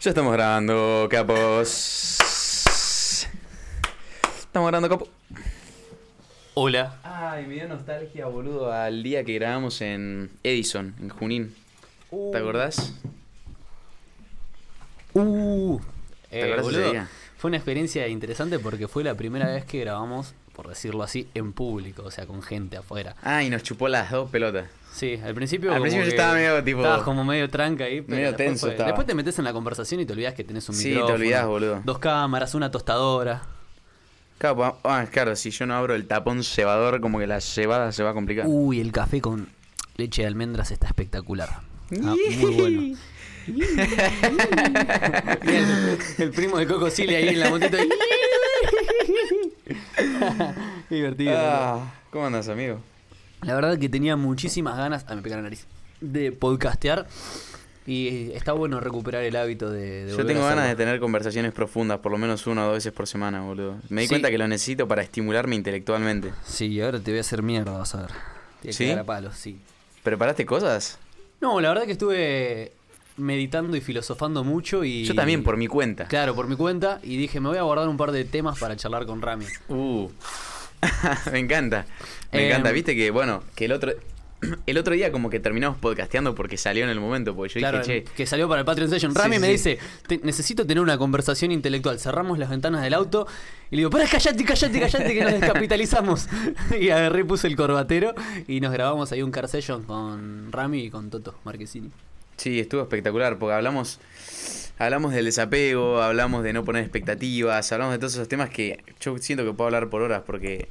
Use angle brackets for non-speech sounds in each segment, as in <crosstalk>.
Ya estamos grabando, capos. Estamos grabando, capo. Hola. Ay, me dio nostalgia, boludo, al día que grabamos en Edison, en Junín. ¿Te acordás? Uh, ¿Te eh, acordás de ese boludo, día? fue una experiencia interesante porque fue la primera vez que grabamos, por decirlo así, en público, o sea, con gente afuera. Ah, y nos chupó las dos pelotas. Sí, al principio. Al principio yo estaba medio tipo- Estabas como medio tranca ahí. Pero Medio tenso fue- estaba. Después te metes en la conversación y te olvidas que tenés un Sí, te micrófono. olvidás, boludo. Dos cámaras, una tostadora. Claro, ah, claro, si yo no abro el tapón cebador, como que la cebada se va a complicar. Uy, el café con leche de almendras está espectacular. Ah, muy bueno. <laughs> El, el primo de Coco Silly ahí en la motito. <laughs> <laughs> Divertido. Ah, ¿Cómo andas, amigo? La verdad que tenía muchísimas ganas, ah, me pega la nariz, de podcastear. Y está bueno recuperar el hábito de, de Yo tengo ganas de tener conversaciones profundas, por lo menos una o dos veces por semana, boludo. Me di Sí. cuenta que lo necesito para estimularme intelectualmente. Sí, ahora te voy a hacer mierda, vas a ver. Te voy a ¿Sí? cagar a palos, sí. ¿Preparaste cosas? No, la verdad que estuve meditando y filosofando mucho y... Yo también, por mi cuenta. Claro, por mi cuenta. Y dije, me voy a guardar un par de temas para charlar con Rami. Uh. <laughs> me encanta. Me Em. encanta. Viste que, bueno, que el otro. <clears throat> El otro día como que terminamos podcasteando porque salió en el momento, porque yo Claro, dije, che, que salió para el Patreon Session. Rami sí, me sí. dice, "Te- necesito tener una conversación intelectual. Cerramos las ventanas del auto y le digo, para, callate, callate, callate, que nos descapitalizamos. <laughs> y agarré, puse el corbatero y nos grabamos ahí un car session con Rami y con Toto Marquesini. Sí, estuvo espectacular, porque hablamos hablamos del desapego, hablamos de no poner expectativas, hablamos de todos esos temas que yo siento que puedo hablar por horas, porque,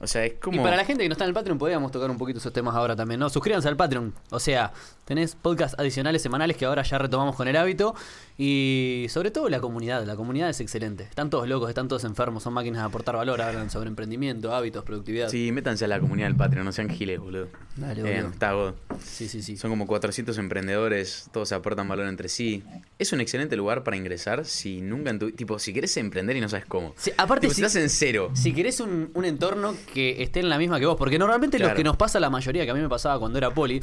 o sea, es como... Y para la gente que no está en el Patreon, podríamos tocar un poquito esos temas ahora también, ¿no? Suscríbanse al Patreon. O sea, tenés podcasts adicionales semanales que ahora ya retomamos con el hábito. Y sobre todo la comunidad. La comunidad es excelente. Están todos locos, están todos enfermos, son máquinas de aportar valor, hablan sobre emprendimiento, hábitos, productividad. Sí, métanse a la comunidad del Patreon, no sean giles, boludo. Dale, Eh, boludo. está god. Sí, sí, sí. Son como 400 emprendedores, todos aportan valor entre sí. Es un excelente lugar para ingresar si nunca en tu... Tipo, si querés emprender y no sabes cómo. Sí, aparte, Tipo, si, estás en cero. si querés un, un entorno que esté en la misma que vos, porque normalmente lo que nos pasa a la mayoría, que a mí me pasaba cuando era poli,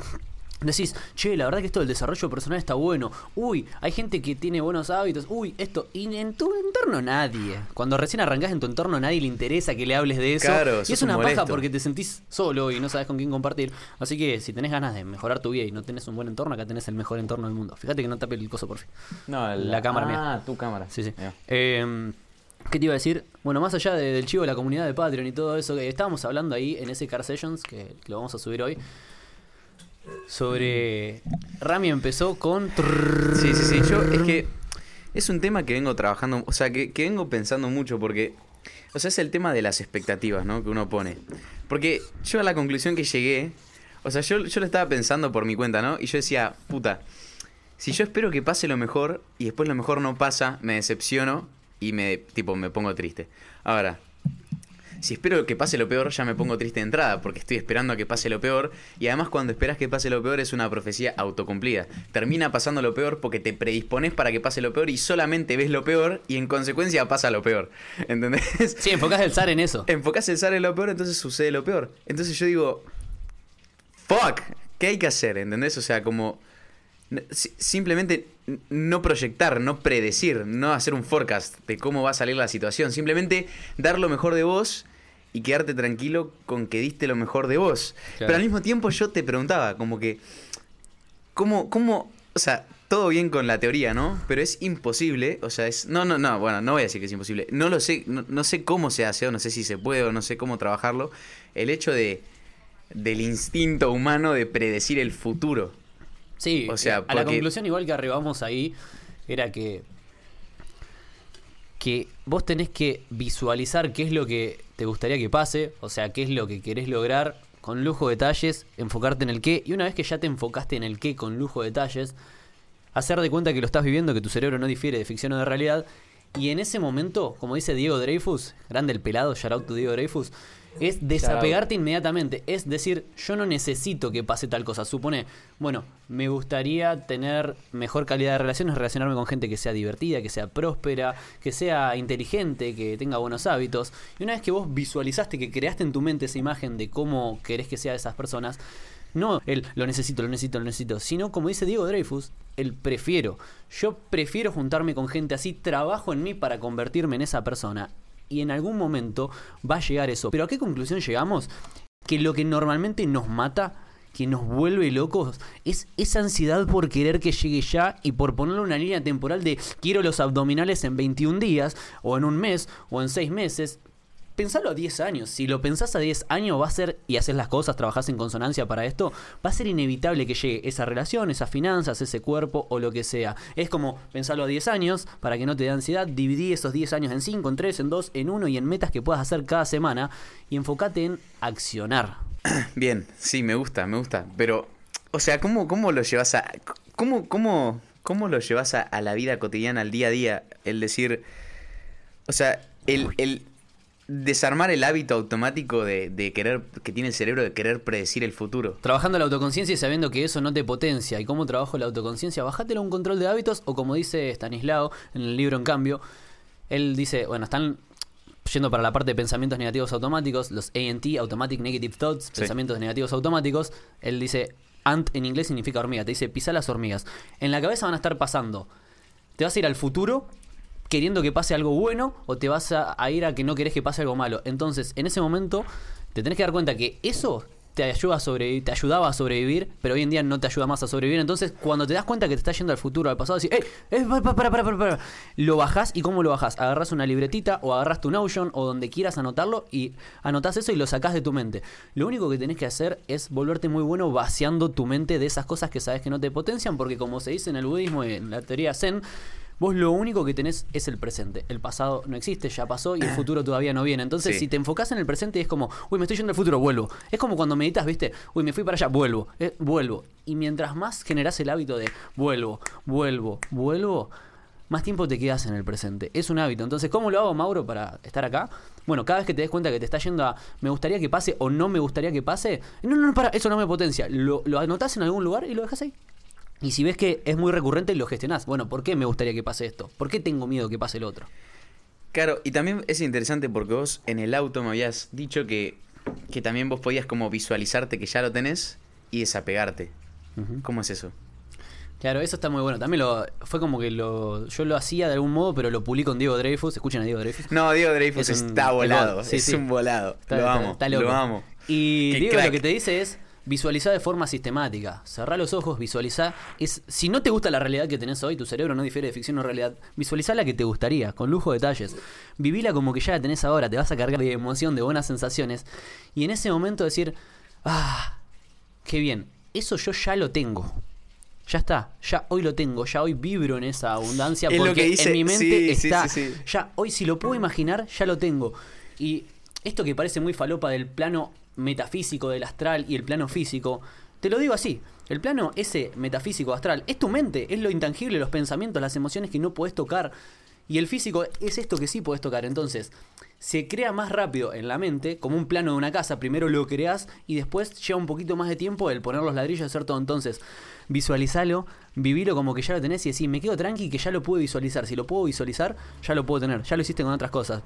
decís, che, la verdad que esto del desarrollo personal está bueno, uy, hay gente que tiene buenos hábitos, uy, esto, y en tu entorno nadie. Cuando recién arrancás en tu entorno nadie le interesa que le hables de eso. Claro, y es un una paja porque te sentís solo y no sabes con quién compartir. Así que si tenés ganas de mejorar tu vida y no tenés un buen entorno, acá tenés el mejor entorno del mundo. Fíjate que no tape el coso, por fin. No, La cámara mía. Ah, tu cámara. Sí, sí. Eh, ¿Qué te iba a decir? Bueno, más allá de- del chivo de la comunidad de Patreon y todo eso, que estábamos hablando ahí en ese Car Sessions, que, que lo vamos a subir hoy, sobre... Rami empezó con... Sí, sí, sí. Yo es que es un tema que vengo trabajando, o sea, que, que vengo pensando mucho porque, o sea, es el tema de las expectativas, ¿no? Que uno pone. Porque yo a la conclusión que llegué, o sea, yo, yo lo estaba pensando por mi cuenta, ¿no? Y yo decía, puta, si yo espero que pase lo mejor y después lo mejor no pasa, me decepciono y me, tipo, me pongo triste. Ahora, si espero que pase lo peor, ya me pongo triste de entrada, porque estoy esperando a que pase lo peor. Y además, cuando esperas que pase lo peor, es una profecía autocumplida. Termina pasando lo peor porque te predispones para que pase lo peor y solamente ves lo peor y en consecuencia pasa lo peor. <laughs> ¿Entendés? Sí, enfocás el SAR en eso. <laughs> Enfocás el SAR en lo peor, entonces sucede lo peor. Entonces yo digo, fuck, ¿qué hay que hacer? ¿Entendés? O sea, como simplemente no proyectar, no predecir, no hacer un forecast de cómo va a salir la situación. Simplemente dar lo mejor de vos y quedarte tranquilo con que diste lo mejor de vos. Claro. Pero al mismo tiempo yo te preguntaba, como que, ¿cómo, cómo, o sea, todo bien con la teoría, ¿no? Pero es imposible, o sea, es, no, no, no, bueno, no voy a decir que es imposible, no lo sé, no, no sé cómo se hace, o no sé si se puede, o no sé cómo trabajarlo, el hecho de, del instinto humano de predecir el futuro. Sí, O sea, eh, a la conclusión igual que arribamos ahí era que que vos tenés que visualizar qué es lo que te gustaría que pase, o sea, qué es lo que querés lograr con lujo de detalles, enfocarte en el qué, y una vez que ya te enfocaste en el qué con lujo de detalles, hacer de cuenta que lo estás viviendo, que tu cerebro no difiere de ficción o de realidad, y en ese momento, como dice Diego Dreyfus, grande el pelado, shout Diego Dreyfus, es desapegarte inmediatamente. Es decir, yo no necesito que pase tal cosa. Supone, bueno, me gustaría tener mejor calidad de relaciones, relacionarme con gente que sea divertida, que sea próspera, que sea inteligente, que tenga buenos hábitos. Y una vez que vos visualizaste, que creaste en tu mente esa imagen de cómo querés que sea esas personas, No el lo necesito, lo necesito, lo necesito. Sino, como dice Diego Dreyfus, el prefiero. Yo prefiero juntarme con gente así, trabajo en mí para convertirme en esa persona. Y en algún momento va a llegar eso. Pero ¿a qué conclusión llegamos? Que lo que normalmente nos mata que nos vuelve locos es esa ansiedad por querer que llegue ya y por ponerle una línea temporal de quiero los abdominales en 21 días o en un mes o en 6 meses. Pensalo a 10 años. Si lo pensás a 10 años va a ser, y haces las cosas, trabajás en consonancia para esto, va a ser inevitable que llegue esa relación, esas finanzas, ese cuerpo o lo que sea. Es como pensarlo a 10 años para que no te dé ansiedad, dividí esos 10 años en 5, en 3, en 2, en 1 y en metas que puedas hacer cada semana y enfócate en accionar. <clears throat> Bien, sí, me gusta, me gusta. Pero, o sea, ¿cómo, cómo lo llevas a. ¿Cómo, cómo, cómo lo llevas a, a la vida cotidiana, al día a día? El decir. O sea, el, el desarmar el hábito automático de, de querer. que tiene el cerebro de querer predecir el futuro. Trabajando la autoconciencia y sabiendo que eso no te potencia. ¿Y cómo trabajo la autoconciencia? Bajátelo a un control de hábitos o como dice Stanislao en el libro En Cambio, él dice, bueno, están yendo para la parte de pensamientos negativos automáticos, los ANT, Automatic Negative Thoughts, Sí. pensamientos negativos automáticos, él dice, ant en inglés significa hormiga, te dice, pisa las hormigas. En la cabeza van a estar pasando, te vas a ir al futuro queriendo que pase algo bueno o te vas a, ir a que no querés que pase algo malo. Entonces, en ese momento, te tenés que dar cuenta que eso te ayuda a sobrevivir, te ayudaba a sobrevivir, pero hoy en día no te ayuda más a sobrevivir. Entonces, cuando te das cuenta que te está yendo al futuro, al pasado, decís, ¡Ey! ¡Eh! Para, para, para, para, para". Lo bajás y ¿cómo lo bajás? Agarrás una libretita o agarrás tu Notion o donde quieras anotarlo y anotás eso y lo sacás de tu mente. Lo único que tenés que hacer es volverte muy bueno vaciando tu mente de esas cosas que sabes que no te potencian, porque como se dice en el budismo y en la teoría Zen, Vos lo único que tenés es el presente. El pasado no existe, ya pasó y el futuro todavía no viene. Entonces, Sí. si te enfocás en el presente es como, uy, me estoy yendo al futuro, vuelvo. Es como cuando meditas, ¿viste? Uy, me fui para allá, vuelvo, eh, vuelvo. Y mientras más generás el hábito de vuelvo, vuelvo, vuelvo, más tiempo te quedas en el presente. Es un hábito. Entonces, ¿cómo lo hago, Mauro, para estar acá? Bueno, cada vez que te des cuenta que te está yendo a me gustaría que pase o no me gustaría que pase, no, no, no, para, eso no me potencia. Lo, lo anotás en algún lugar y lo dejas ahí. Y si ves que es muy recurrente, lo gestionás. Bueno, ¿por qué me gustaría que pase esto? ¿Por qué tengo miedo que pase el otro? Claro, y también es interesante porque vos en el auto me habías dicho que, que también vos podías como visualizarte que ya lo tenés y desapegarte. ¿Cómo es eso? Claro, eso está muy bueno. También lo, fue como que lo, yo lo hacía de algún modo, pero lo pulí con Diego Dreyfus. Escuchen a Diego Dreyfus. No, Diego Dreyfus Es un- está es volado. Sí, es sí. un volado. Está- lo está- amo. está loco. Lo amo. Y Qué Diego crack. lo que te dice es visualizar de forma sistemática. Cerrar los ojos, visualizar. Es, si no te gusta la realidad que tenés hoy, tu cerebro no difiere de ficción o realidad, visualizar la que te gustaría, con lujo de detalles. Vivila como que ya la tenés ahora, te vas a cargar de emoción, de buenas sensaciones. Y en ese momento decir, ah, qué bien, eso yo ya lo tengo. Ya está, ya hoy lo tengo, ya hoy vibro en esa abundancia Es lo porque que dice- en mi mente sí, está. sí, sí. Ya, hoy si lo puedo imaginar, ya lo tengo. Y esto que parece muy falopa del plano metafísico, del astral y el plano físico, te lo digo así. El plano ese metafísico astral es tu mente, es lo intangible, los pensamientos, las emociones que no puedes tocar. Y el físico es esto que sí puedes tocar. Entonces, se crea más rápido en la mente, como un plano de una casa. Primero lo creas y después lleva un poquito más de tiempo el poner los ladrillos hacer todo. Entonces, visualizalo, vivilo como que ya lo tenés y decís, me quedo tranqui que ya lo puedo visualizar. Si lo puedo visualizar, ya lo puedo tener. Ya lo hiciste con otras cosas.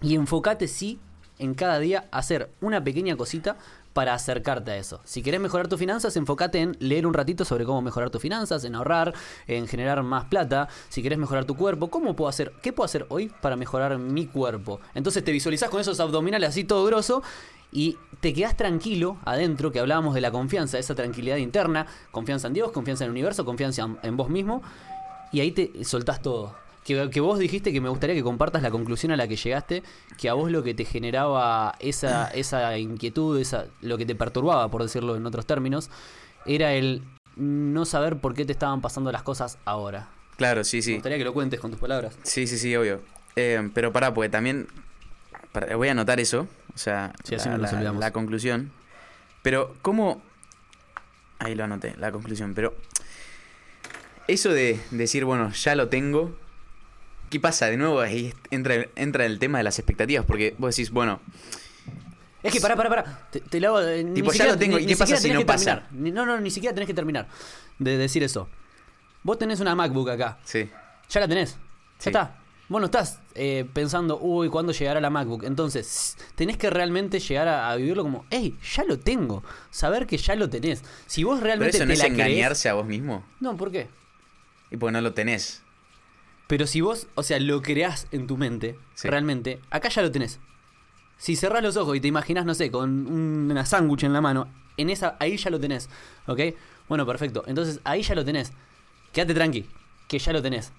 Y enfocate, sí, en cada día hacer una pequeña cosita para acercarte a eso. Si querés mejorar tus finanzas, enfócate en leer un ratito sobre cómo mejorar tus finanzas, en ahorrar, en generar más plata. Si querés mejorar tu cuerpo, ¿cómo puedo hacer? ¿Qué puedo hacer hoy para mejorar mi cuerpo? Entonces te visualizás con esos abdominales así todo grosso y te quedás tranquilo adentro, que hablábamos de la confianza, esa tranquilidad interna, confianza en Dios, confianza en el universo, confianza en, en vos mismo, y ahí te soltás todo. Que, que vos dijiste que me gustaría que compartas la conclusión a la que llegaste, que a vos lo que te generaba esa, esa inquietud, esa, lo que te perturbaba, por decirlo en otros términos, era el no saber por qué te estaban pasando las cosas ahora. Claro, sí, Me sí. gustaría que lo cuentes con tus palabras. Sí, sí, sí, obvio. Eh, pero pará, porque también. voy a anotar eso. O sea, Sí, así la, nos la- la conclusión. Pero, ¿cómo.? Ahí lo anoté, la conclusión. Pero. Eso de decir, bueno, ya lo tengo. ¿Qué pasa? De nuevo ahí entra, entra el tema de las expectativas. Porque vos decís, bueno, Es que pará, pará, pará. Te, te lo hago. eh, ni Tipo, ya siquiera- lo tengo, ni- ¿y ni qué pasa si no pasa? terminar. Ni- No, no, ni siquiera tenés que terminar de decir eso. Vos tenés una MacBook acá. sí. Ya la tenés. Ya Sí. está. vos no estás eh, pensando, uy, ¿cuándo llegará la MacBook? Entonces, tenés que realmente llegar a, a vivirlo como, hey, ya lo tengo. Saber que ya lo tenés. Si vos Pero realmente eso no es creés- engañarse a vos mismo. No, ¿por qué? Y porque no lo tenés. Pero si vos, o sea, lo creás en tu mente, Sí. realmente, acá ya lo tenés. Si cerrás los ojos y te imaginás, no sé, con una sándwich en la mano, en esa, ahí ya lo tenés, ¿ok? Bueno, perfecto. Entonces, ahí ya lo tenés. Quédate tranqui, que ya lo tenés.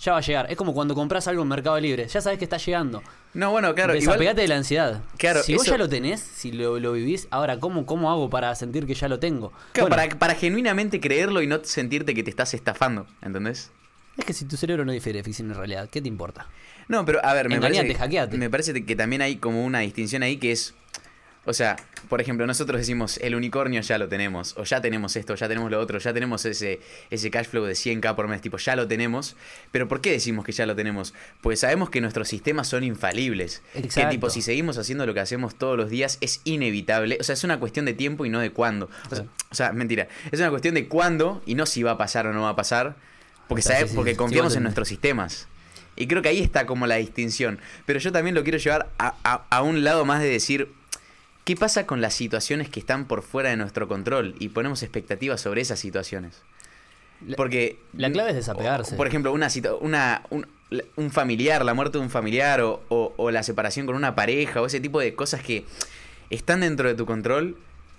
Ya va a llegar. Es como cuando compras algo en Mercado Libre. Ya sabes que está llegando. No, bueno, claro. igual- Desapegate de la ansiedad. Claro, si vos ya lo tenés, si lo, lo vivís, ahora, ¿cómo, ¿cómo hago para sentir que ya lo tengo? claro, Bueno, para, para genuinamente creerlo y no sentirte que te estás estafando, ¿entendés? Es que si tu cerebro no difiere de ficción en realidad, ¿qué te importa? No, pero a ver, me Engañate, parece, hackeate. me parece que también hay como una distinción ahí que es, o sea, por ejemplo, nosotros decimos el unicornio ya lo tenemos, o ya tenemos esto, ya tenemos lo otro, ya tenemos ese, ese cash flow de 100k por mes, tipo, ya lo tenemos, pero ¿por qué decimos que ya lo tenemos? Pues sabemos que nuestros sistemas son infalibles, que Exacto. tipo, si seguimos haciendo lo que hacemos todos los días es inevitable, o sea, es una cuestión de tiempo y no de cuándo, o sea, Sí. o sea, mentira, es una cuestión de cuándo y no si va a pasar o no va a pasar, porque, sea, sabe- porque sí, confiamos sí, en nuestros sistemas. Y creo que ahí está como la distinción. Pero yo también lo quiero llevar a, a- a un lado más de decir, ¿qué pasa con las situaciones que están por fuera de nuestro control? Y ponemos expectativas sobre esas situaciones. Porque... la clave es desapegarse. Por ejemplo, una, una un, un familiar, la muerte de un familiar o, o- o la separación con una pareja o ese tipo de cosas que están dentro de tu control,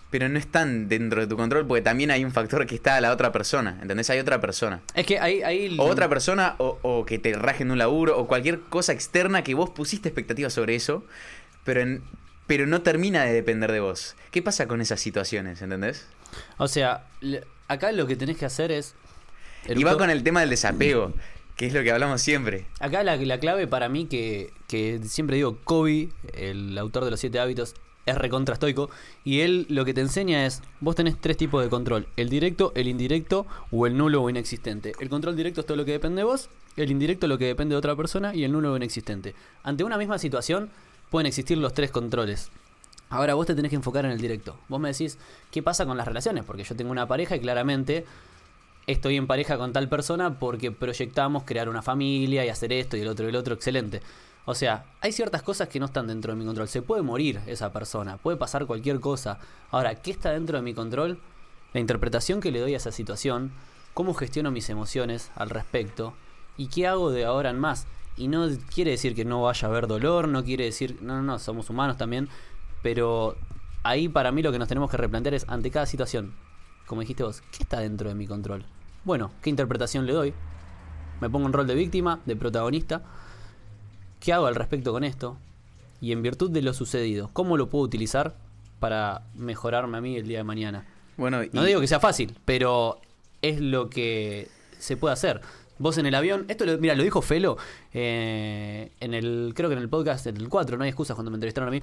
pero no están dentro de tu control porque también hay un factor que está a la otra persona, ¿entendés? Hay otra persona. Es que ahí... ahí O otra persona, o, o que te rajen de un laburo, o cualquier cosa externa que vos pusiste expectativas sobre eso, pero, en- pero no termina de depender de vos. ¿Qué pasa con esas situaciones, entendés? O sea, acá lo que tenés que hacer es... Y va con el tema del desapego, que es lo que hablamos siempre. Acá la, la clave para mí que, que siempre digo, Kobe, el autor de los siete hábitos, es recontra estoico. Y él lo que te enseña es, vos tenés tres tipos de control. El directo, el indirecto o el nulo o inexistente. El control directo es todo lo que depende de vos, el indirecto lo que depende de otra persona y el nulo o inexistente. Ante una misma situación pueden existir los tres controles. Ahora vos te tenés que enfocar en el directo. Vos me decís, ¿qué pasa con las relaciones? Porque yo tengo una pareja y claramente estoy en pareja con tal persona porque proyectamos crear una familia y hacer esto y el otro y el otro, excelente. O sea, hay ciertas cosas que no están dentro de mi control. Se puede morir esa persona, puede pasar cualquier cosa. Ahora, ¿qué está dentro de mi control? La interpretación que le doy a esa situación, cómo gestiono mis emociones al respecto y qué hago de ahora en más. Y no quiere decir que no vaya a haber dolor, no quiere decir, no, no, no, somos humanos también, pero ahí para mí lo que nos tenemos que replantear es ante cada situación, como dijiste vos, ¿qué está dentro de mi control? Bueno, ¿qué interpretación le doy? Me pongo en rol de víctima, de protagonista. ¿Qué hago al respecto con esto? Y en virtud de lo sucedido, ¿cómo lo puedo utilizar para mejorarme a mí el día de mañana? Bueno, No y- digo que sea fácil, pero es lo que se puede hacer. Vos en el avión, esto lo, mira, lo dijo Felo eh, en el, creo que en el podcast en el 4, no hay excusas cuando me entrevistaron a mí,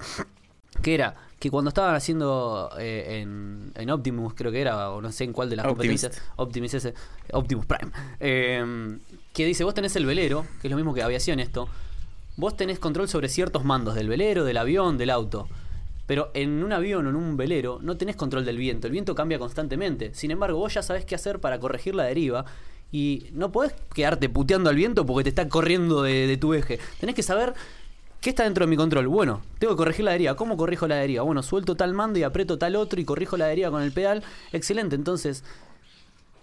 que era que cuando estaban haciendo eh, en, en Optimus, creo que era, o no sé en cuál de las Optimist. competencias, Optimus ese, Optimus Prime, eh, que dice, vos tenés el velero, que es lo mismo que aviación esto, vos tenés control sobre ciertos mandos del velero, del avión, del auto. Pero en un avión o en un velero no tenés control del viento. El viento cambia constantemente. Sin embargo, vos ya sabés qué hacer para corregir la deriva. Y no podés quedarte puteando al viento porque te está corriendo de, tu eje. Tenés que saber qué está dentro de mi control. Bueno, tengo que corregir la deriva. ¿Cómo corrijo la deriva? Bueno, suelto tal mando y aprieto tal otro y corrijo la deriva con el pedal. Excelente. Entonces,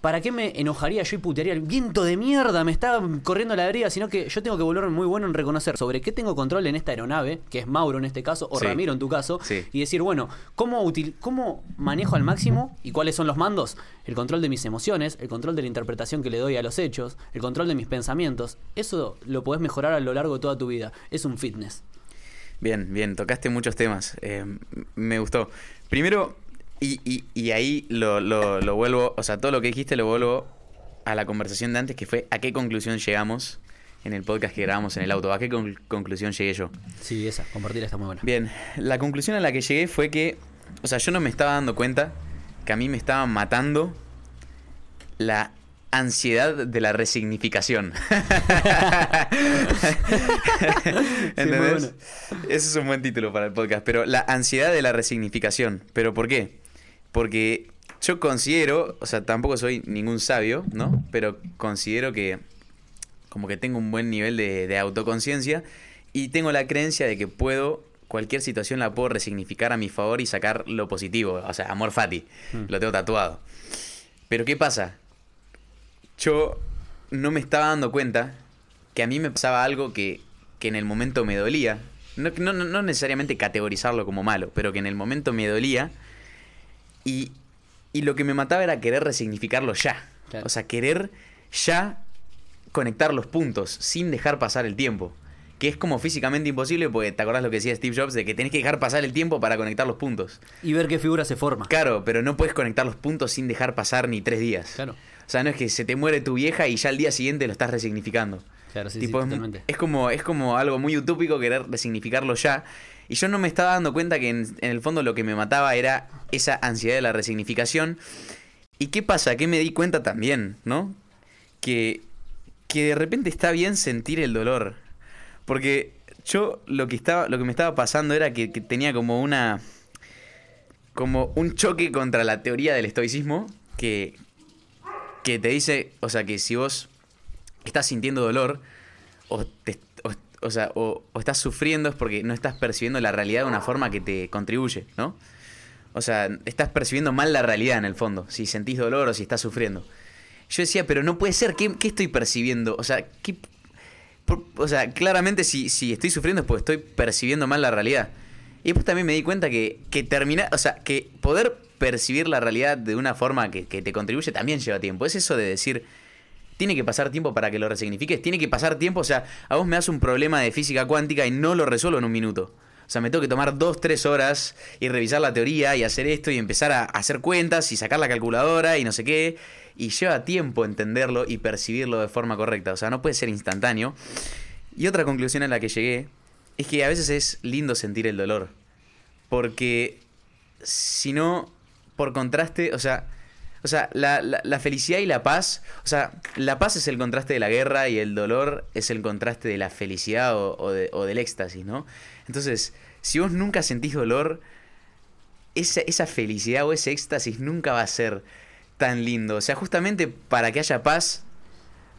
¿Para qué me enojaría yo y putearía el viento de mierda? Me está corriendo la deriva, sino que yo tengo que volverme muy bueno en reconocer sobre qué tengo control en esta aeronave, que es Mauro en este caso, o Sí. Ramiro en tu caso, Sí. y decir, bueno, ¿cómo, util- ¿cómo manejo al máximo y cuáles son los mandos? El control de mis emociones, el control de la interpretación que le doy a los hechos, el control de mis pensamientos. Eso lo podés mejorar a lo largo de toda tu vida. Es un fitness. Bien, bien, tocaste muchos temas. eh, me gustó. Primero, y, y- y ahí lo, lo- lo vuelvo, o sea, todo lo que dijiste lo vuelvo a la conversación de antes, que fue a qué conclusión llegamos en el podcast que grabamos en el auto. ¿A qué con- conclusión llegué yo? Sí, esa, compartirla está muy buena. Bien, la conclusión a la que llegué fue que, o sea, yo no me estaba dando cuenta que a mí me estaba matando la ansiedad de la resignificación. <laughs> ¿Entendés? Ese es un buen título para el podcast, pero la ansiedad de la resignificación. ¿Pero por qué? Porque yo considero, o sea, tampoco soy ningún sabio, ¿no? Pero considero que como que tengo un buen nivel de, de autoconciencia y tengo la creencia de que puedo, cualquier situación la puedo resignificar a mi favor y sacar lo positivo. O sea, amor fati, Mm. lo tengo tatuado. Pero ¿qué pasa? Yo no me estaba dando cuenta que a mí me pasaba algo que, que en el momento me dolía. No, no, no- no necesariamente categorizarlo como malo, pero que en el momento me dolía. Y, y lo que me mataba era querer resignificarlo ya. Claro. O sea, querer ya conectar los puntos sin dejar pasar el tiempo. Que es como físicamente imposible, porque te acordás lo que decía Steve Jobs, de que tenés que dejar pasar el tiempo para conectar los puntos. Y ver qué figura se forma. Claro, pero no puedes conectar los puntos sin dejar pasar ni tres días. Claro. O sea, no es que se te muere tu vieja y ya al día siguiente lo estás resignificando. Claro, sí, Tipo, sí, es, es como, es como algo muy utópico querer resignificarlo ya. Y yo no me estaba dando cuenta que en, el fondo lo que me mataba era esa ansiedad de la resignificación. ¿Y qué pasa? Que me di cuenta también, ¿no? Que, que de repente está bien sentir el dolor. Porque yo lo que estaba, lo que me estaba pasando era que, que tenía como una. como un choque contra la teoría del estoicismo. Que. que te dice. O sea que si vos estás sintiendo dolor. O, te- o- sea, o, estás sufriendo es porque no estás percibiendo la realidad de una forma que te contribuye, ¿no? O sea, estás percibiendo mal la realidad en el fondo, si sentís dolor o si estás sufriendo. Yo decía, pero no puede ser, ¿qué, estoy percibiendo? O sea, ¿qué, o sea, claramente si, si estoy sufriendo es porque estoy percibiendo mal la realidad. Y después también me di cuenta que, que terminar, o sea, que poder percibir la realidad de una forma que, que te contribuye también lleva tiempo. Es eso de decir, tiene que pasar tiempo para que lo resignifiques, tiene que pasar tiempo, o sea, a vos me das un problema de física cuántica y no lo resuelvo en un minuto. O sea, me tengo que tomar dos, tres horas y revisar la teoría y hacer esto y empezar a hacer cuentas y sacar la calculadora y no sé qué. Y lleva tiempo entenderlo y percibirlo de forma correcta. O sea, no puede ser instantáneo. Y otra conclusión a la que llegué es que a veces es lindo sentir el dolor. Porque si no, por contraste, o sea, o sea la, la- felicidad y la paz, o sea, la paz es el contraste de la guerra y el dolor es el contraste de la felicidad o, o del éxtasis, ¿no? Entonces, si vos nunca sentís dolor, esa, esa felicidad o ese éxtasis nunca va a ser tan lindo. O sea, justamente para que haya paz,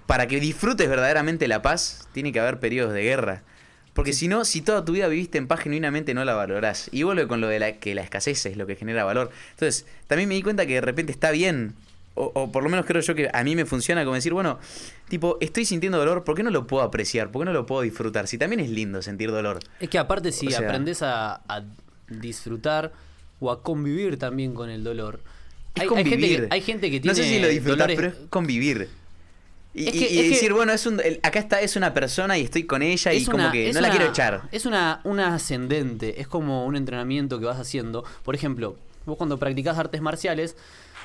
para que disfrutes verdaderamente la paz, tiene que haber periodos de guerra. Porque si no, si toda tu vida viviste en paz genuinamente, no la valorás. Y vuelve con lo de la, que la escasez es lo que genera valor. Entonces, también me di cuenta que de repente está bien. O, o por lo menos creo yo que a mí me funciona como decir, bueno, tipo, estoy sintiendo dolor, ¿por qué no lo puedo apreciar? ¿Por qué no lo puedo disfrutar? Si también es lindo sentir dolor. Es que aparte si O sea- aprendes a, a disfrutar o a convivir también con el dolor. Es Hay, hay gente que, hay gente que No tiene sé si lo disfrutas, dolores- pero es convivir. Y, Es que- y- y es que- decir, bueno, es un, acá está, es una persona y estoy con ella y es como una- que no la quiero echar. Es una, una ascendente, es como un entrenamiento que vas haciendo. Por ejemplo, vos cuando practicás artes marciales,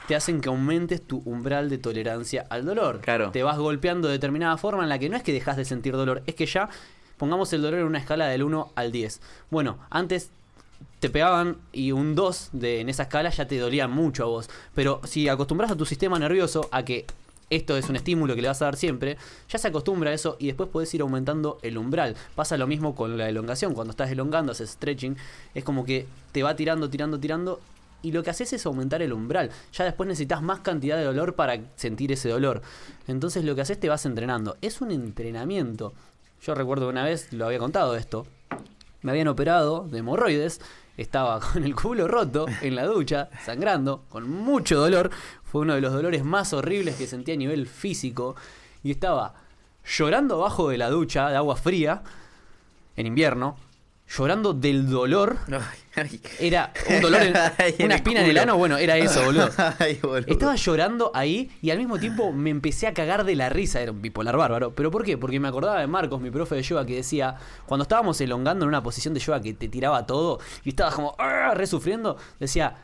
te hacen que aumentes tu umbral de tolerancia al dolor. Claro. Te vas golpeando de determinada forma en la que no es que dejas de sentir dolor, es que ya pongamos el dolor en una escala del 1 al 10. Bueno, antes te pegaban y un 2 de, en esa escala ya te dolía mucho a vos. Pero si acostumbras a tu sistema nervioso a que esto es un estímulo que le vas a dar siempre, ya se acostumbra a eso y después puedes ir aumentando el umbral. Pasa lo mismo con la elongación. Cuando estás elongando, haces stretching, es como que te va tirando, tirando, tirando. Y lo que haces es aumentar el umbral. Ya después necesitas más cantidad de dolor para sentir ese dolor. Entonces lo que haces te vas entrenando. Es un entrenamiento. Yo recuerdo una vez lo había contado esto me habían operado de hemorroides, estaba <laughs> con el culo roto en la ducha, sangrando, con mucho dolor, fue uno de los dolores más horribles que sentí a nivel físico, y estaba llorando abajo de la ducha de agua fría, en invierno, llorando del dolor, <laughs> era un dolor, en, <laughs> una espina en el ano, bueno, era eso, <laughs> boludo. Estaba llorando ahí y al mismo tiempo me empecé a cagar de la risa. Era un bipolar bárbaro. ¿Pero por qué? Porque me acordaba de Marcos, mi profe de yoga, que decía, cuando estábamos elongando en una posición de yoga que te tiraba todo y estabas como "Ah", re sufriendo, decía,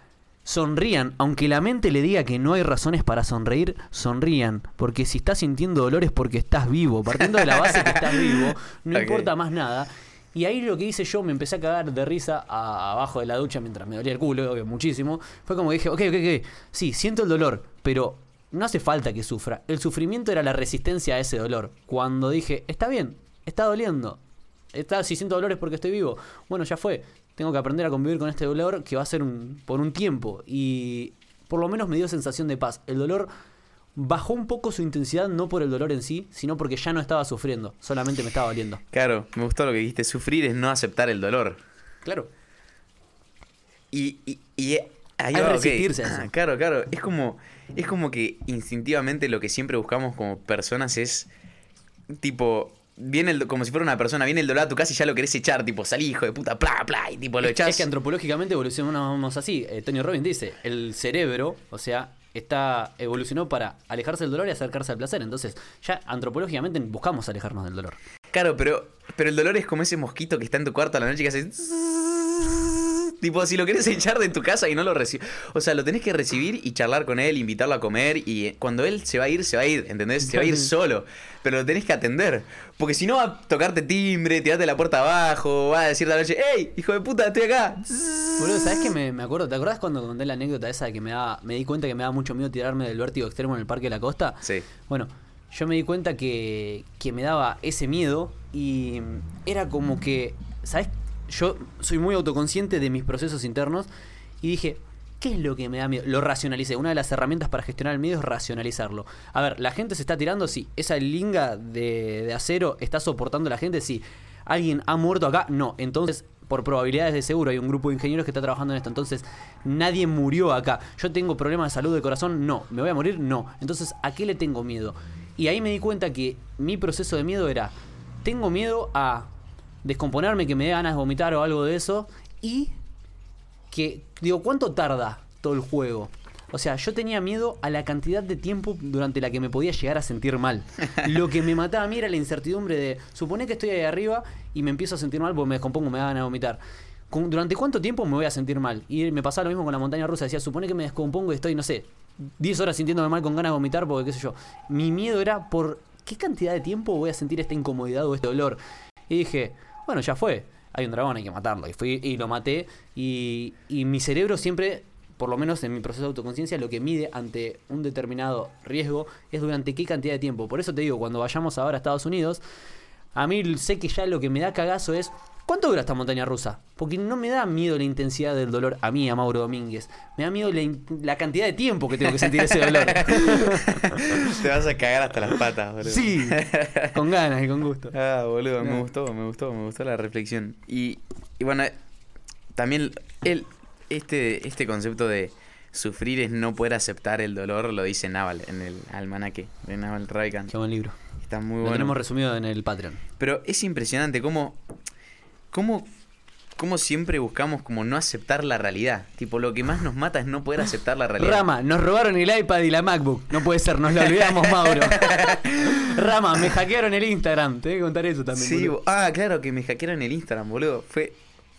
sonrían, aunque la mente le diga que no hay razones para sonreír, sonrían, porque si estás sintiendo dolor es porque estás vivo, partiendo de la base que estás vivo, no <laughs> importa más nada. Y ahí lo que hice yo, me empecé a cagar de risa a- abajo de la ducha mientras me dolía el culo, obvio, muchísimo. Fue como que dije, ok, ok, ok, sí, siento el dolor, pero no hace falta que sufra. El sufrimiento era la resistencia a ese dolor. Cuando dije, está bien, está doliendo. Está, si siento dolor es porque estoy vivo. Bueno, ya fue. Tengo que aprender a convivir con este dolor que va a ser un- por un tiempo. Y por lo menos me dio sensación de paz. El dolor bajó un poco su intensidad no por el dolor en sí, sino porque ya no estaba sufriendo, solamente me estaba doliendo. Claro, me gustó lo que dijiste. Sufrir es no aceptar el dolor. Claro. Y, y, y ahí Hay va, resistirse a eso. Ah, Claro, claro. Es como, es como que instintivamente lo que siempre buscamos como personas es tipo. Viene el, como si fuera una persona, viene el dolor a tu casa y ya lo querés echar, tipo, salí, hijo de puta, pla, pla, y tipo lo echás. es que antropológicamente evolucionamos así. Eh, Tony Robbins dice, el cerebro, o sea, está evolucionó para alejarse del dolor y acercarse al placer. Entonces, ya antropológicamente buscamos alejarnos del dolor. Claro, pero, pero el dolor es como ese mosquito que está en tu cuarto a la noche que hace. Tipo, si lo querés <laughs> echar de tu casa y no lo recibes. O sea, lo tenés que recibir y charlar con él, invitarlo a comer. Y cuando él se va a ir, se va a ir, ¿entendés? Se va a ir solo. Pero lo tenés que atender. Porque si no va a tocarte timbre, tirarte la puerta abajo, va a decirte a la noche, ¡Ey, hijo de puta, estoy acá! Boludo, ¿sabes qué me, me acuerdo? ¿Te acordás cuando conté la anécdota esa de que me daba, me di cuenta que me daba mucho miedo tirarme del vértigo extremo en el Parque de la Costa? Sí. Bueno, yo me di cuenta que, que me daba ese miedo y era como que, ¿sabes? Yo soy muy autoconsciente de mis procesos internos y dije, ¿qué es lo que me da miedo? Lo racionalicé. Una de las herramientas para gestionar el miedo es racionalizarlo. A ver, ¿la gente se está tirando? Sí. ¿Esa linga de, acero está soportando a la gente? Sí. ¿Alguien ha muerto acá? No. Entonces, por probabilidades de seguro, hay un grupo de ingenieros que está trabajando en esto. Entonces, nadie murió acá. ¿Yo tengo problemas de salud de corazón? No. ¿Me voy a morir? No. Entonces, ¿a qué le tengo miedo? Y ahí me di cuenta que mi proceso de miedo era, tengo miedo a descomponerme, que me dé ganas de vomitar o algo de eso. Y que, digo, ¿cuánto tarda todo el juego? O sea, yo tenía miedo a la cantidad de tiempo durante la que me podía llegar a sentir mal. <laughs> Lo que me mataba a mí era la incertidumbre de, supone que estoy ahí arriba y me empiezo a sentir mal porque me descompongo, me da ganas de vomitar. ¿Con- ¿Durante cuánto tiempo me voy a sentir mal? Y me pasaba lo mismo con la montaña rusa. Decía, supone que me descompongo y estoy, no sé, 10 horas sintiéndome mal con ganas de vomitar porque qué sé yo. Mi miedo era por qué cantidad de tiempo voy a sentir esta incomodidad o este dolor. Y dije, bueno, ya fue. Hay un dragón, hay que matarlo. Y fui y lo maté. Y, y mi cerebro siempre, por lo menos en mi proceso de autoconciencia, lo que mide ante un determinado riesgo es durante qué cantidad de tiempo. Por eso te digo, cuando vayamos ahora a Estados Unidos, a mí sé que ya lo que me da cagazo es. ¿Cuánto dura esta montaña rusa? Porque no me da miedo la intensidad del dolor a mí, a Mauro Domínguez. Me da miedo la, cantidad de tiempo que tengo que sentir ese dolor. <laughs> Te vas a cagar hasta las patas, boludo. sí, con ganas y con gusto. Ah, boludo, me No. gustó, me gustó, me gustó la reflexión. Y, y bueno, también el, este, este concepto de sufrir es no poder aceptar el dolor lo dice Naval en el almanaque de Naval Ravikant. Qué buen libro. Está muy Lo bueno. tenemos resumido en el Patreon. Pero es impresionante cómo, cómo, cómo siempre buscamos como no aceptar la realidad. Tipo, lo que más nos mata es no poder aceptar la realidad. Rama, nos robaron el iPad y la MacBook. No puede ser, nos lo olvidamos, <laughs> Mauro. Rama, me hackearon el Instagram. Te voy a contar eso también. Sí, boludo. ah, claro, que me hackearon el Instagram, boludo. Fue,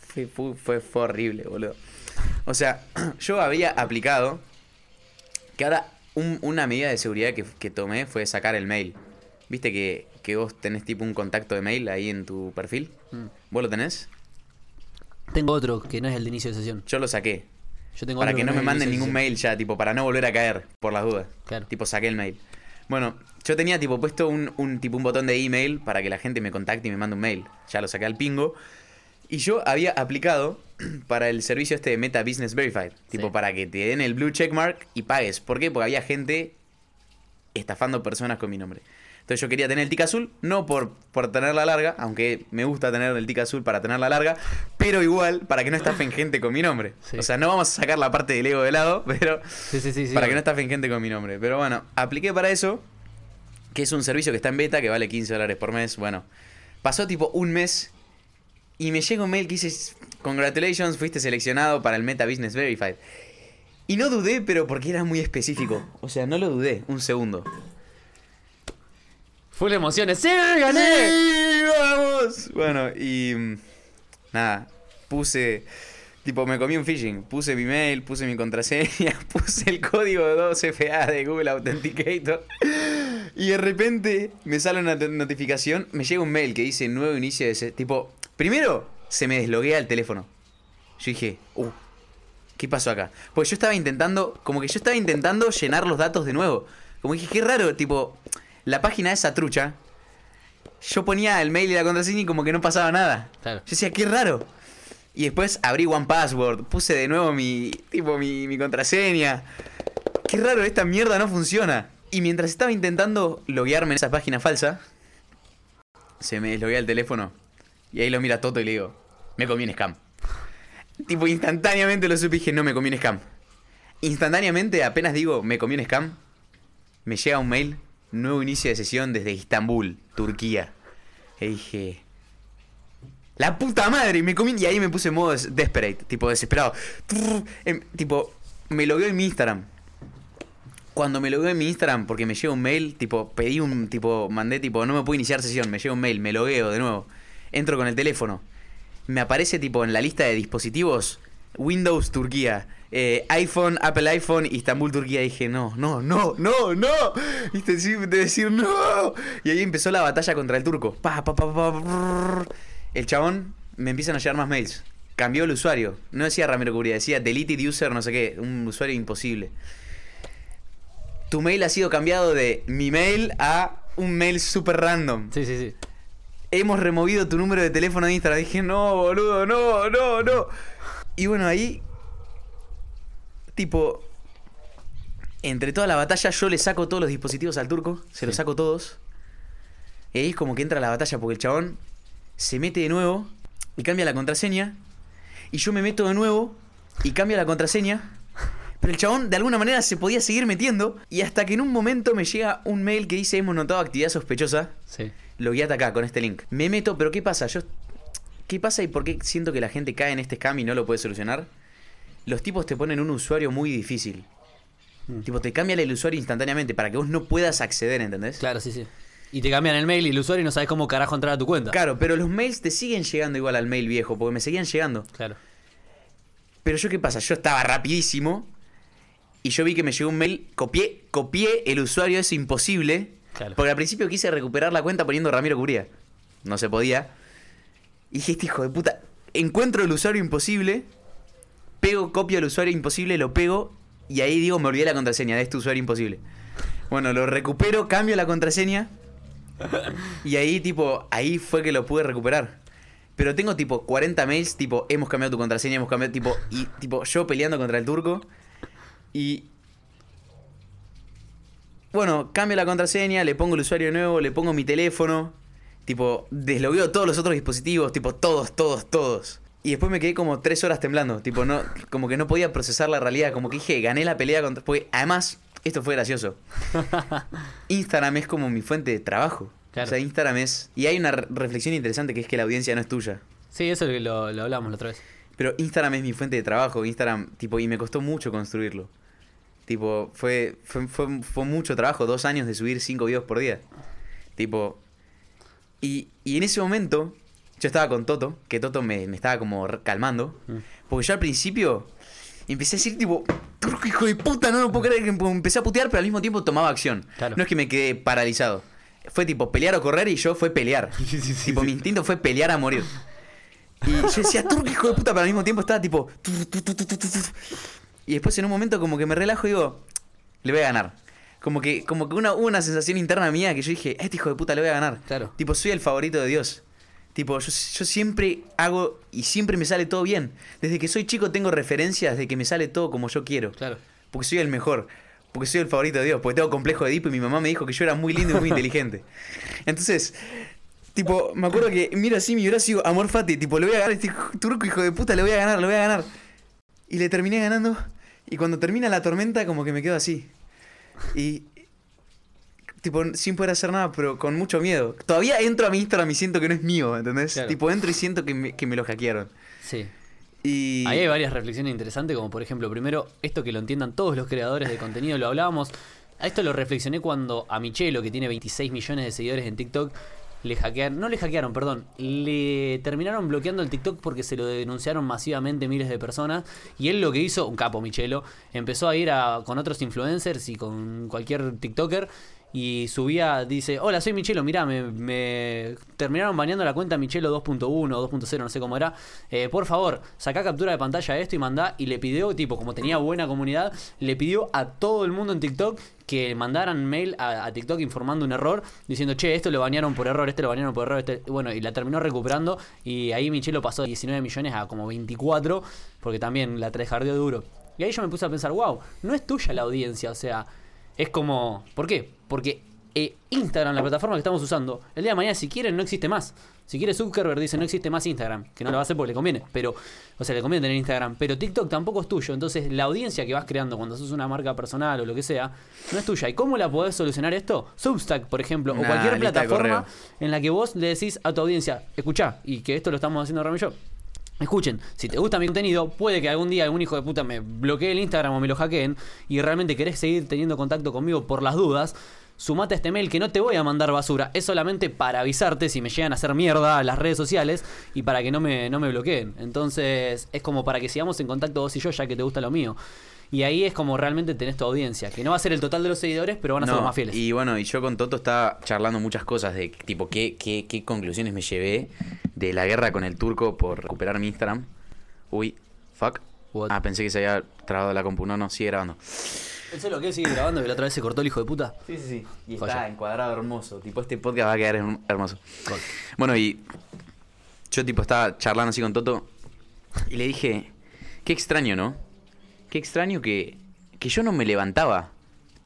fue, fue, fue- fue horrible, boludo. O sea, <clears throat> yo había aplicado que ahora un- una medida de seguridad que, que tomé fue sacar el mail. ¿Viste que, que vos tenés tipo un contacto de mail ahí en tu perfil? Mm. ¿Vos lo tenés? Tengo otro que no es el de inicio de sesión. Yo lo saqué. Yo tengo Para otro que no me manden ningún mail ya, tipo, para no volver a caer, por las dudas. Claro. Tipo, saqué el mail. Bueno, yo tenía tipo puesto un, un tipo un botón de email para que la gente me contacte y me mande un mail. Ya lo saqué al pingo. Y yo había aplicado <clears throat> para el servicio este de Meta Business Verified. Tipo, Sí. para que te den el blue checkmark y pagues. ¿Por qué? Porque había gente estafando personas con mi nombre. Entonces yo quería tener el tic azul, no por, por tenerla larga, aunque me gusta tener el tic azul para tenerla larga, pero igual para que no estafen gente con mi nombre. Sí. O sea, no vamos a sacar la parte del ego de lado, pero Sí, sí, para que no estafen gente con mi nombre. Pero bueno, apliqué para eso, que es un servicio que está en beta, que vale 15 dólares por mes. Bueno, pasó tipo un mes y me llega un mail que dice, congratulations, fuiste seleccionado para el Meta Business Verified. Y no dudé, pero porque era muy específico. O sea, no lo dudé, un segundo. Full emociones. ¡Sí, gané! ¡Sí, vamos! Bueno, y mm, nada, puse, tipo, me comí un phishing, puse mi mail, puse mi contraseña, <laughs> puse el código 2FA de Google Authenticator y de repente me sale una notificación, me llega un mail que dice nuevo inicio de ese, tipo, primero se me desloguea el teléfono. Yo dije, uh, ¿qué pasó acá? Pues yo estaba intentando, como que yo estaba intentando llenar los datos de nuevo. Como dije, qué raro, tipo, la página esa trucha, yo ponía el mail y la contraseña y como que no pasaba nada. Claro. Yo decía, qué raro. Y después abrí One Password, puse de nuevo mi, tipo, mi, mi contraseña. Qué raro, esta mierda no funciona. Y mientras estaba intentando loguearme en esa página falsa, se me desloguea el teléfono. Y ahí lo mira Toto y le digo, me comí un scam. Tipo, instantáneamente lo supe y dije, no, me comí un scam. Instantáneamente, apenas digo, me comí un scam, me llega un mail, nuevo inicio de sesión desde Istambul, Turquía. Y dije, la puta madre, y me comí, y ahí me puse en modo des- desperate, tipo desesperado. Em, tipo, me logueo en mi Instagram. Cuando me logueo en mi Instagram, porque me llega un mail, tipo, pedí un, tipo, mandé, tipo, no me puedo iniciar sesión, me llega un mail, me logueo de nuevo. Entro con el teléfono. Me aparece, tipo, en la lista de dispositivos, Windows Turquía, eh, iPhone, Apple iPhone, Istambul Turquía. Dije, no, no, no, no, no. Viste, de decir, no. Y ahí empezó la batalla contra el turco. Pa, pa, pa, pa. El chabón me empiezan a llegar más mails. Cambió el usuario. No decía Ramiro Curia, decía deleted user, no sé qué. Un usuario imposible. Tu mail ha sido cambiado de mi mail a un mail super random. Sí, sí, sí. Hemos removido tu número de teléfono de Instagram. Dije, no, boludo, no, no, no. Y bueno, ahí. Tipo. Entre toda la batalla, yo le saco todos los dispositivos al turco. Se los saco todos. Y ahí es como que entra la batalla porque el chabón se mete de nuevo y cambia la contraseña. Y yo me meto de nuevo y cambia la contraseña. Pero el chabón de alguna manera se podía seguir metiendo. Y hasta que en un momento me llega un mail que dice: Hemos notado actividad sospechosa. Sí. Logueate acá con este link. Me meto, pero ¿qué pasa? Yo. ¿Qué pasa y por qué siento que la gente cae en este scam y no lo puede solucionar? Los tipos te ponen un usuario muy difícil. Mm. Tipo, te cambian el usuario instantáneamente para que vos no puedas acceder, ¿entendés? Claro, sí, sí. Y te cambian el mail y el usuario y no sabes cómo carajo entrar a tu cuenta. Claro, pero los mails te siguen llegando igual al mail viejo, porque me seguían llegando. Claro. Pero yo, ¿qué pasa? Yo estaba rapidísimo y yo vi que me llegó un mail, copié, copié el usuario ese imposible, Claro. porque al principio quise recuperar la cuenta poniendo Ramiro Cubría. No se podía. Y dije, este hijo de puta, encuentro el usuario imposible, pego, copio el usuario imposible, lo pego y ahí digo, me olvidé la contraseña de este usuario imposible. Bueno, lo recupero, cambio la contraseña y ahí tipo, ahí fue que lo pude recuperar. Pero tengo tipo 40 mails, tipo, hemos cambiado tu contraseña, hemos cambiado, tipo, y tipo, yo peleando contra el turco. Y. Bueno, cambio la contraseña, le pongo el usuario nuevo, le pongo mi teléfono. Tipo, deslogueo todos los otros dispositivos, tipo, todos, todos, todos. Y después me quedé como tres horas temblando. Tipo, no, como que no podía procesar la realidad. Como que dije, gané la pelea contra. Porque además, esto fue gracioso. <laughs> Instagram es como mi fuente de trabajo. Claro. O sea, Instagram es. Y hay una re- reflexión interesante que es que la audiencia no es tuya. Sí, eso lo, lo hablamos la otra vez. Pero Instagram es mi fuente de trabajo, Instagram, tipo, y me costó mucho construirlo. Tipo, fue, fue, fue, fue mucho trabajo, dos años de subir cinco videos por día. Tipo, y, y en ese momento, yo estaba con Toto, que Toto me, me estaba como calmando, Mm. porque yo al principio empecé a decir, tipo, turco hijo de puta, no lo puedo creer, que empecé a putear, pero al mismo tiempo tomaba acción. Claro. No es que me quedé paralizado. Fue tipo pelear o correr y yo fue pelear. <laughs> tipo, mi instinto fue pelear a morir. Y yo decía, turco hijo de puta, pero al mismo tiempo estaba tipo. Y después en un momento como que me relajo y digo, le voy a ganar. Como que, como que una, hubo una sensación interna mía que yo dije, este hijo de puta le voy a ganar. Claro. Tipo, soy el favorito de Dios. Tipo, yo, yo siempre hago y siempre me sale todo bien. Desde que soy chico tengo referencias de que me sale todo como yo quiero. Claro. Porque soy el mejor. Porque soy el favorito de Dios. Porque tengo complejo de Edipo y mi mamá me dijo que yo era muy lindo y muy inteligente. <laughs> Entonces, tipo, me acuerdo que miro así mi brazo y digo, amor fati, tipo, le voy a ganar a este turco, hijo de puta, le voy a ganar, le voy a ganar. Y le terminé ganando. Y cuando termina la tormenta, como que me quedo así. Y. Tipo, sin poder hacer nada, pero con mucho miedo. Todavía entro a mi Instagram y siento que no es mío, ¿entendés? Claro. Tipo, entro y siento que me, que me lo hackearon. Sí. Y. Ahí hay varias reflexiones interesantes, como por ejemplo, primero, esto que lo entiendan todos los creadores de contenido, lo hablábamos. A esto lo reflexioné cuando a Michelo, que tiene 26 millones de seguidores en TikTok, le hackearon, no le hackearon, perdón, le terminaron bloqueando el TikTok porque se lo denunciaron masivamente miles de personas. Y él lo que hizo, un capo Michelo, empezó a ir a, con otros influencers y con cualquier TikToker. Y subía, dice, hola, soy Michelo, mirá, me, me terminaron baneando la cuenta Michelo 2.1 o 2.0, no sé cómo era. Eh, por favor, sacá captura de pantalla de esto y mandá. Y le pidió, tipo, como tenía buena comunidad, le pidió a todo el mundo en TikTok que mandaran mail a, a TikTok informando un error, diciendo, che, esto lo banearon por error, este lo banearon por error, este... bueno, y la terminó recuperando. Y ahí Michelo pasó de 19 millones a como 24, porque también la trejardeó duro. Y ahí yo me puse a pensar, wow, no es tuya la audiencia, o sea, es como. ¿Por qué? Porque eh, Instagram, la plataforma que estamos usando, el día de mañana, si quieren, no existe más. Si quiere Zuckerberg, dice no existe más Instagram, que no lo va a hacer porque le conviene, pero, o sea, le conviene tener Instagram, pero TikTok tampoco es tuyo. Entonces, la audiencia que vas creando cuando sos una marca personal o lo que sea, no es tuya. ¿Y cómo la podés solucionar esto? Substack, por ejemplo, o cualquier plataforma en la que vos le decís a tu audiencia, escuchá, y que esto lo estamos haciendo Rami y yo. Escuchen, si te gusta mi contenido, puede que algún día algún hijo de puta me bloquee el Instagram o me lo hackeen y realmente querés seguir teniendo contacto conmigo por las dudas, sumate a este mail que no te voy a mandar basura, es solamente para avisarte si me llegan a hacer mierda a las redes sociales y para que no me, no me bloqueen. Entonces es como para que sigamos en contacto vos y yo ya que te gusta lo mío. Y ahí es como realmente tenés tu audiencia, que no va a ser el total de los seguidores, pero van a ser los más fieles. Y bueno, y yo con Toto estaba charlando muchas cosas de tipo qué, qué, qué conclusiones me llevé de la guerra con el turco por recuperar mi Instagram. Uy, fuck. What? Ah, pensé que se había trabado la compu. No, no, sigue grabando. ¿Eso es lo que sigue grabando que la otra vez se cortó el hijo de puta? Sí, sí, sí. Y está encuadrado hermoso. Tipo, este podcast va a quedar herm- hermoso. Bueno, y yo tipo estaba charlando así con Toto y le dije, qué extraño, ¿no? Extraño que, que yo no me levantaba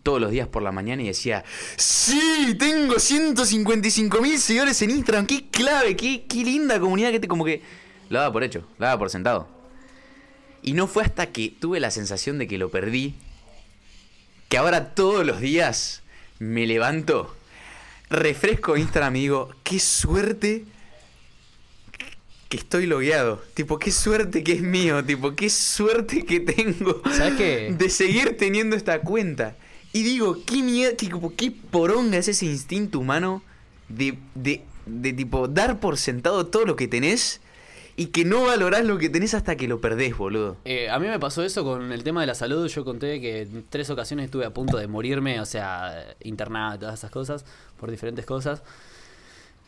todos los días por la mañana y decía, sí, tengo 155 mil seguidores en Instagram, qué clave, qué, qué linda comunidad que te... Como que lo daba por hecho, lo daba por sentado. Y no fue hasta que tuve la sensación de que lo perdí, que ahora todos los días me levanto, refresco Instagram y digo, qué suerte que estoy logueado. Tipo, qué suerte que es mío. Tipo, qué suerte que tengo ¿Sabes qué? de seguir teniendo esta cuenta. Y digo, qué tipo, qué poronga es ese instinto humano de, de, de tipo dar por sentado todo lo que tenés y que no valorás lo que tenés hasta que lo perdés, boludo. Eh, a mí me pasó eso con el tema de la salud. Yo conté que en tres ocasiones estuve a punto de morirme, o sea, internado y todas esas cosas, por diferentes cosas.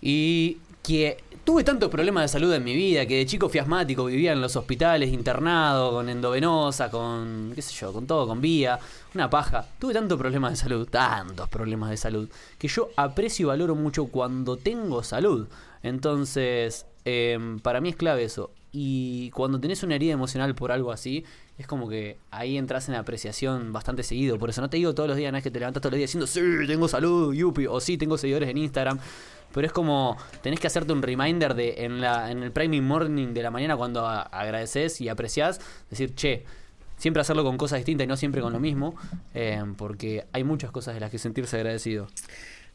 Y que tuve tantos problemas de salud en mi vida, que de chico fui asmático, vivía en los hospitales, internado, con endovenosa, con, qué sé yo, con todo, con vía, una paja. Tuve tantos problemas de salud, tantos problemas de salud, que yo aprecio y valoro mucho cuando tengo salud. Entonces, em, para mí es clave eso. Y cuando tenés una herida emocional por algo así, es como que ahí entras en apreciación bastante seguido. Por eso no te digo todos los días, no es que te levantas todos los días diciendo, sí, tengo salud, yupi, o sí, tengo seguidores en Instagram. Pero es como, tenés que hacerte un reminder de en, la, en el priming morning de la mañana cuando agradeces y apreciás, decir, che, siempre hacerlo con cosas distintas y no siempre con lo mismo, eh, porque hay muchas cosas de las que sentirse agradecido.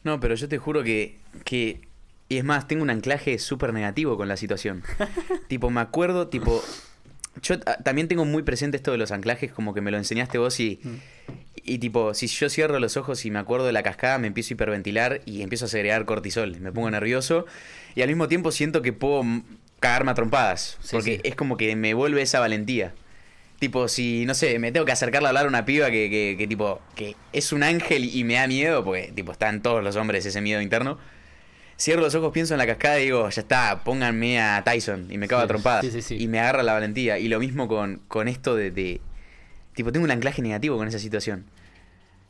No, pero yo te juro que, que... Y es más, tengo un anclaje súper negativo con la situación. <laughs> tipo, me acuerdo, tipo... Yo también tengo muy presente esto de los anclajes, como que me lo enseñaste vos y... Y tipo, si yo cierro los ojos y me acuerdo de la cascada, me empiezo a hiperventilar y empiezo a segregar cortisol. Me pongo nervioso y al mismo tiempo siento que puedo mm, cagarme a trompadas. Sí, porque sí. es como que me vuelve esa valentía. Tipo, si, no sé, me tengo que acercarle a hablar a una piba que, que, que, tipo, que es un ángel y me da miedo, porque, tipo, está en todos los hombres ese miedo interno. Cierro los ojos, pienso en la cascada y digo, ya está, pónganme a Tyson y me cago a Sí, trompadas. sí, sí. Y me agarra la valentía. Y lo mismo con, con esto de, de- Tipo, tengo un anclaje negativo con esa situación.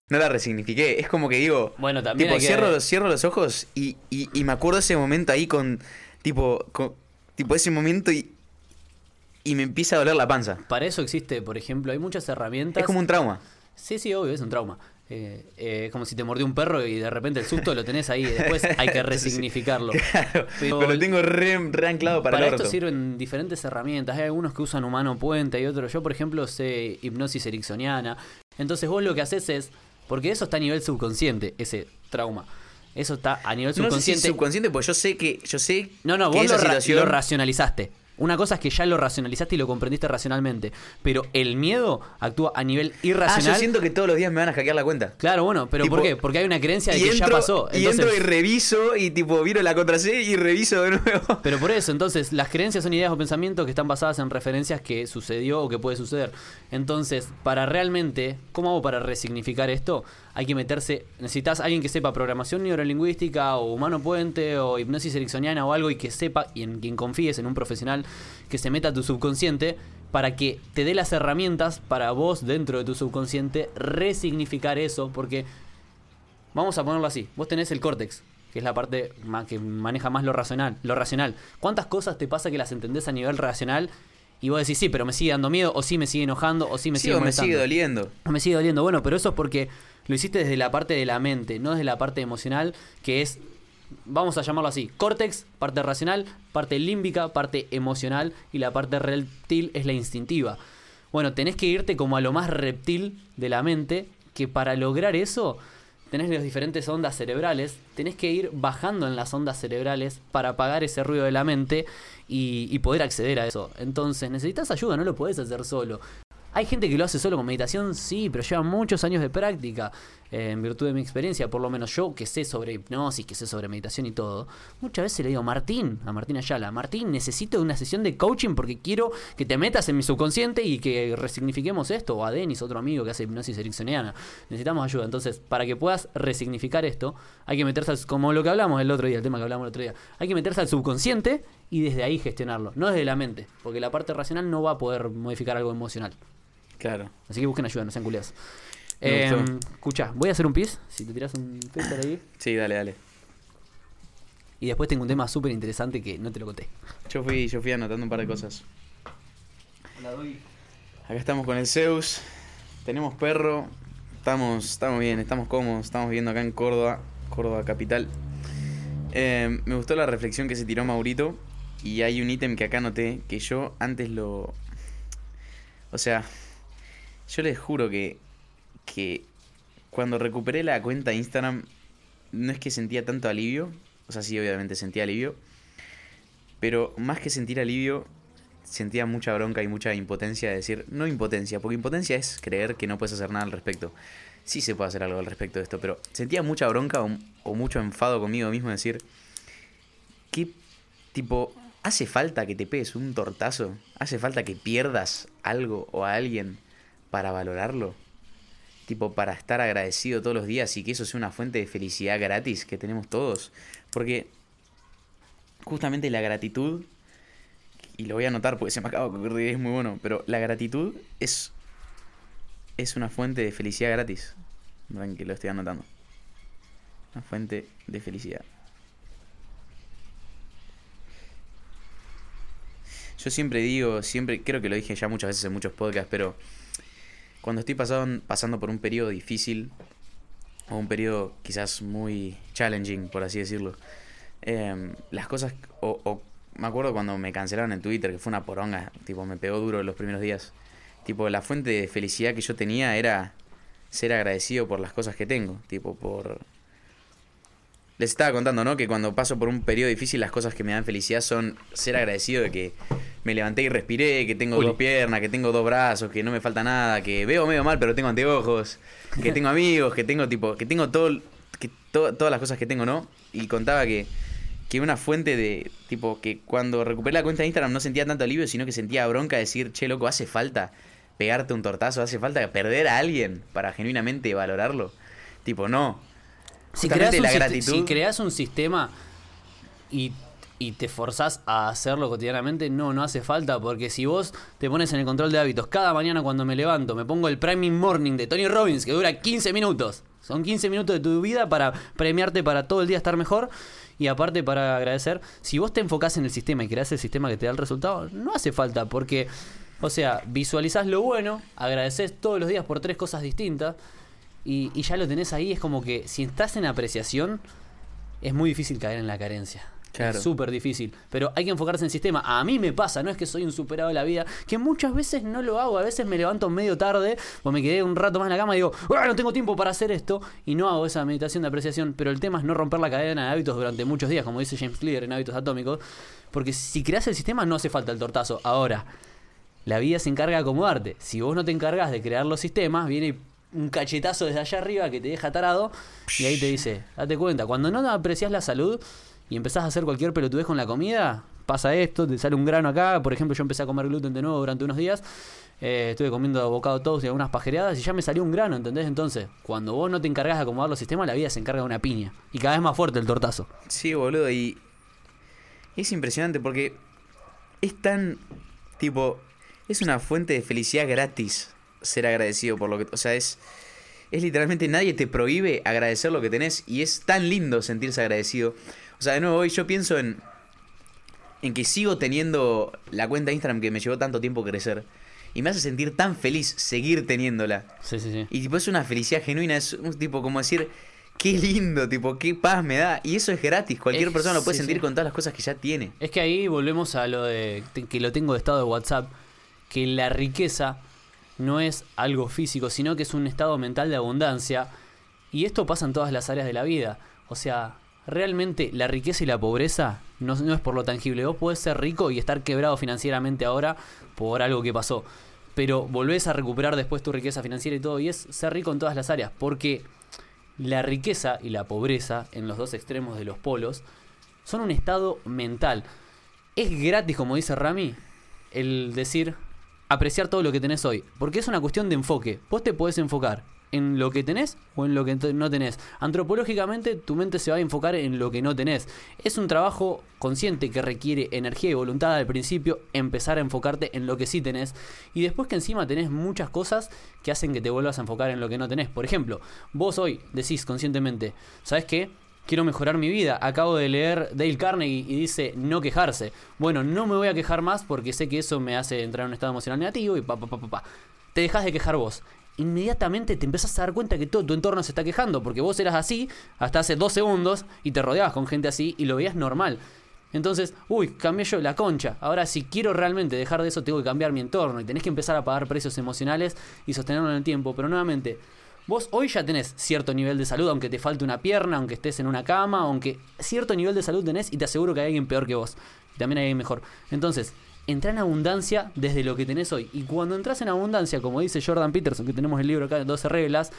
No la resignifiqué. Es como que digo. Bueno, también Tipo, que- cierro, los- cierro los ojos y, y, y me acuerdo ese momento ahí con. Tipo, con- tipo ese momento y. Y me empieza a doler la panza. Para eso existe, por ejemplo, hay muchas herramientas. Es como un trauma. Sí, sí, obvio, es un trauma. Eh, eh, como si te mordió un perro y de repente el susto lo tenés ahí. Después hay que <laughs> resignificarlo. Claro. Pero- Pero lo tengo re, re anclado para, Para, el esto sirven diferentes herramientas. Hay algunos que usan humano puente y otros. Yo, por ejemplo, sé hipnosis ericksoniana. Entonces, vos lo que haces es. Porque eso está a nivel subconsciente, ese trauma. Eso está a nivel No sé si subconsciente. subconsciente, pues yo sé que. Yo sé No, no, que vos esa lo, ra- situación. lo racionalizaste. Una cosa es que ya lo racionalizaste y lo comprendiste racionalmente. Pero el miedo actúa a nivel ah, irracional. yo siento que todos los días me van a hackear la cuenta. Claro, bueno, pero ¿por qué? Porque hay una creencia de y que ya pasó. Y Entonces, entro y reviso y tipo viro la contraseña y reviso de nuevo. Pero por eso, entonces, las creencias son ideas o pensamientos que están basadas en referencias que sucedió o que puede suceder. Entonces, para realmente, ¿cómo hago para resignificar esto? Hay que meterse, necesitas alguien que sepa programación neurolingüística o humano puente o hipnosis ericksoniana o algo y que sepa y en quien confíes en un profesional que se meta a tu subconsciente para que te dé las herramientas para vos dentro de tu subconsciente resignificar eso, porque Vamos a ponerlo así. Vos tenés el córtex, que es la parte que maneja más lo racional. Lo racional. ¿Cuántas cosas te pasa que las entendés a nivel racional Y vos decís, sí, pero me sigue dando miedo, o sí me sigue enojando, o sí me Sí, sigue o me sigue doliendo. O me sigue doliendo. Bueno, pero eso es porque lo hiciste desde la parte de la mente, no desde la parte emocional, que es, vamos a llamarlo así, córtex, parte racional, parte límbica, parte emocional, y la parte reptil es la instintiva. Bueno, tenés que irte como a lo más reptil de la mente, que para lograr eso tenés las diferentes ondas cerebrales, tenés que ir bajando en las ondas cerebrales para apagar ese ruido de la mente y, y poder acceder a eso. Entonces necesitas ayuda, no lo podés hacer solo. Hay gente que lo hace solo con meditación, sí, pero lleva muchos años de práctica. eh, en virtud de mi experiencia, por lo menos yo que sé sobre hipnosis, que sé sobre meditación y todo, muchas veces le digo, Martín, a Martín Ayala, Martín, necesito una sesión de coaching porque quiero que te metas en mi subconsciente y que resignifiquemos esto. O a Denis, otro amigo que hace hipnosis ericksoniana. Necesitamos ayuda. Entonces, para que puedas resignificar esto, hay que meterse al, como lo que hablamos el otro día, el tema que hablamos el otro día, hay que meterse al subconsciente y desde ahí gestionarlo, no desde la mente, porque la parte racional no va a poder modificar algo emocional. Claro. Así que busquen ayuda, no sean culiados. Eh, gustó. escucha, voy a hacer un pis, si te tiras un filter ahí. Sí, dale, dale. Y después tengo un tema súper interesante que no te lo conté. Yo fui, yo fui anotando un par de cosas. Acá estamos con el Zeus. Tenemos perro. Estamos, estamos bien, estamos cómodos. Estamos viviendo acá en Córdoba, Córdoba capital. Eh, me gustó la reflexión que se tiró Maurito. Y hay un ítem que acá noté que yo antes lo. O sea, yo les juro que. que cuando recuperé la cuenta de Instagram, no es que sentía tanto alivio. O sea, sí, obviamente sentía alivio. Pero más que sentir alivio, sentía mucha bronca y mucha impotencia de decir, no impotencia, porque impotencia es creer que no puedes hacer nada al respecto. Sí se puede hacer algo al respecto de esto, pero sentía mucha bronca o, mucho enfado conmigo mismo de decir, ¿qué tipo, hace falta que te pegues un tortazo? ¿Hace falta que pierdas algo o a alguien para valorarlo? Tipo, para estar agradecido todos los días y que eso sea una fuente de felicidad gratis que tenemos todos. Porque justamente la gratitud, y lo voy a anotar porque se me acaba de ocurrir, es muy bueno, pero la gratitud es, es una fuente de felicidad gratis. Ven que lo estoy anotando. Una fuente de felicidad. Yo siempre digo, siempre, creo que lo dije ya muchas veces en muchos podcasts, pero cuando estoy pasando, pasando por un periodo difícil, o un periodo quizás muy challenging, por así decirlo, em, las cosas, o, o me acuerdo cuando me cancelaron en Twitter, que fue una poronga, tipo, me pegó duro los primeros días. Tipo, la fuente de felicidad que yo tenía era ser agradecido por las cosas que tengo, tipo, por... Les estaba contando, ¿no? Que cuando paso por un periodo difícil, las cosas que me dan felicidad son ser agradecido de que me levanté y respiré, que tengo dos piernas, que tengo dos brazos, que no me falta nada, que veo medio mal, pero tengo anteojos, que tengo amigos, que tengo tipo, que tengo todo, que to- todas las cosas que tengo, ¿no? Y contaba que, que una fuente de, tipo, que cuando recuperé la cuenta de Instagram no sentía tanto alivio, sino que sentía bronca de decir, che, loco, hace falta pegarte un tortazo, hace falta perder a alguien para genuinamente valorarlo. Tipo, no. Si creas, un la siste- gratitud. si creas un sistema y, y te forzás a hacerlo cotidianamente, no, no hace falta, porque si vos te pones en el control de hábitos, cada mañana cuando me levanto me pongo el Priming Morning de Tony Robbins, que dura 15 minutos. Son 15 minutos de tu vida para premiarte para todo el día estar mejor. Y aparte para agradecer, si vos te enfocás en el sistema y creás el sistema que te da el resultado, no hace falta, porque, o sea, visualizás lo bueno, agradeces todos los días por tres cosas distintas, y, y ya lo tenés ahí, es como que si estás en apreciación, es muy difícil caer en la carencia. Claro. Es súper difícil. Pero hay que enfocarse en el sistema. A mí me pasa, no es que soy un superado de la vida, que muchas veces no lo hago. A veces me levanto medio tarde o me quedé un rato más en la cama y digo, "Ah, no tengo tiempo para hacer esto. Y no hago esa meditación de apreciación. Pero el tema es no romper la cadena de hábitos durante muchos días, como dice James Clear en Hábitos Atómicos. Porque si creas el sistema, no hace falta el tortazo. Ahora, la vida se encarga de acomodarte. Si vos no te encargas de crear los sistemas, viene un cachetazo desde allá arriba que te deja tarado y ahí te dice, date cuenta, cuando no aprecias la salud y empezás a hacer cualquier pelotudez con la comida, pasa esto, te sale un grano acá, por ejemplo yo empecé a comer gluten de nuevo durante unos días, eh, estuve comiendo bocado toast y algunas pajereadas y ya me salió un grano, ¿entendés? Entonces, cuando vos no te encargas de acomodar los sistemas, la vida se encarga de una piña y cada vez más fuerte el tortazo. Sí, boludo, y es impresionante porque es tan, tipo, es una fuente de felicidad gratis ser agradecido por lo que, o sea, es, es literalmente nadie te prohíbe agradecer lo que tenés y es tan lindo sentirse agradecido. O sea, de nuevo, hoy yo pienso en, en que sigo teniendo la cuenta de Instagram que me llevó tanto tiempo crecer. Y me hace sentir tan feliz seguir teniéndola. Sí, sí, sí. Y tipo, es una felicidad genuina, es un tipo como decir, qué lindo, tipo, qué paz me da. Y eso es gratis, cualquier Es- persona lo puede sí, sentir sí. con todas las cosas que ya tiene. Es que ahí volvemos a lo de que lo tengo de estado de WhatsApp, que la riqueza no es algo físico, sino que es un estado mental de abundancia. Y esto pasa en todas las áreas de la vida. O sea, realmente la riqueza y la pobreza no, no es por lo tangible. Vos podés ser rico y estar quebrado financieramente ahora por algo que pasó. Pero volvés a recuperar después tu riqueza financiera y todo. Y es ser rico en todas las áreas. Porque la riqueza y la pobreza, en los dos extremos de los polos, son un estado mental. Es gratis, como dice Rami, el decir apreciar todo lo que tenés hoy. Porque es una cuestión de enfoque. Vos te podés enfocar en lo que tenés o en lo que no tenés. Antropológicamente, tu mente se va a enfocar en lo que no tenés. Es un trabajo consciente que requiere energía y voluntad al principio, empezar a enfocarte en lo que sí tenés. Y después que encima tenés muchas cosas que hacen que te vuelvas a enfocar en lo que no tenés. Por ejemplo, vos hoy decís conscientemente, ¿sabes qué? Quiero mejorar mi vida. Acabo de leer Dale Carnegie y dice no quejarse. Bueno, no me voy a quejar más porque sé que eso me hace entrar en un estado emocional negativo y pa, pa, pa, pa. Te dejas de quejar vos. Inmediatamente te empezás a dar cuenta que todo tu entorno se está quejando porque vos eras así hasta hace dos segundos y te rodeabas con gente así y lo veías normal. Entonces, uy, cambié yo la concha. Ahora, si quiero realmente dejar de eso, tengo que cambiar mi entorno y tenés que empezar a pagar precios emocionales y sostenerlo en el tiempo. Pero nuevamente, Vos hoy ya tenés cierto nivel de salud, aunque te falte una pierna, aunque estés en una cama, aunque cierto nivel de salud tenés y te aseguro que hay alguien peor que vos. Y también hay alguien mejor. Entonces, entra en abundancia desde lo que tenés hoy. Y cuando entras en abundancia, como dice Jordan Peterson, que tenemos el libro acá de 12 reglas,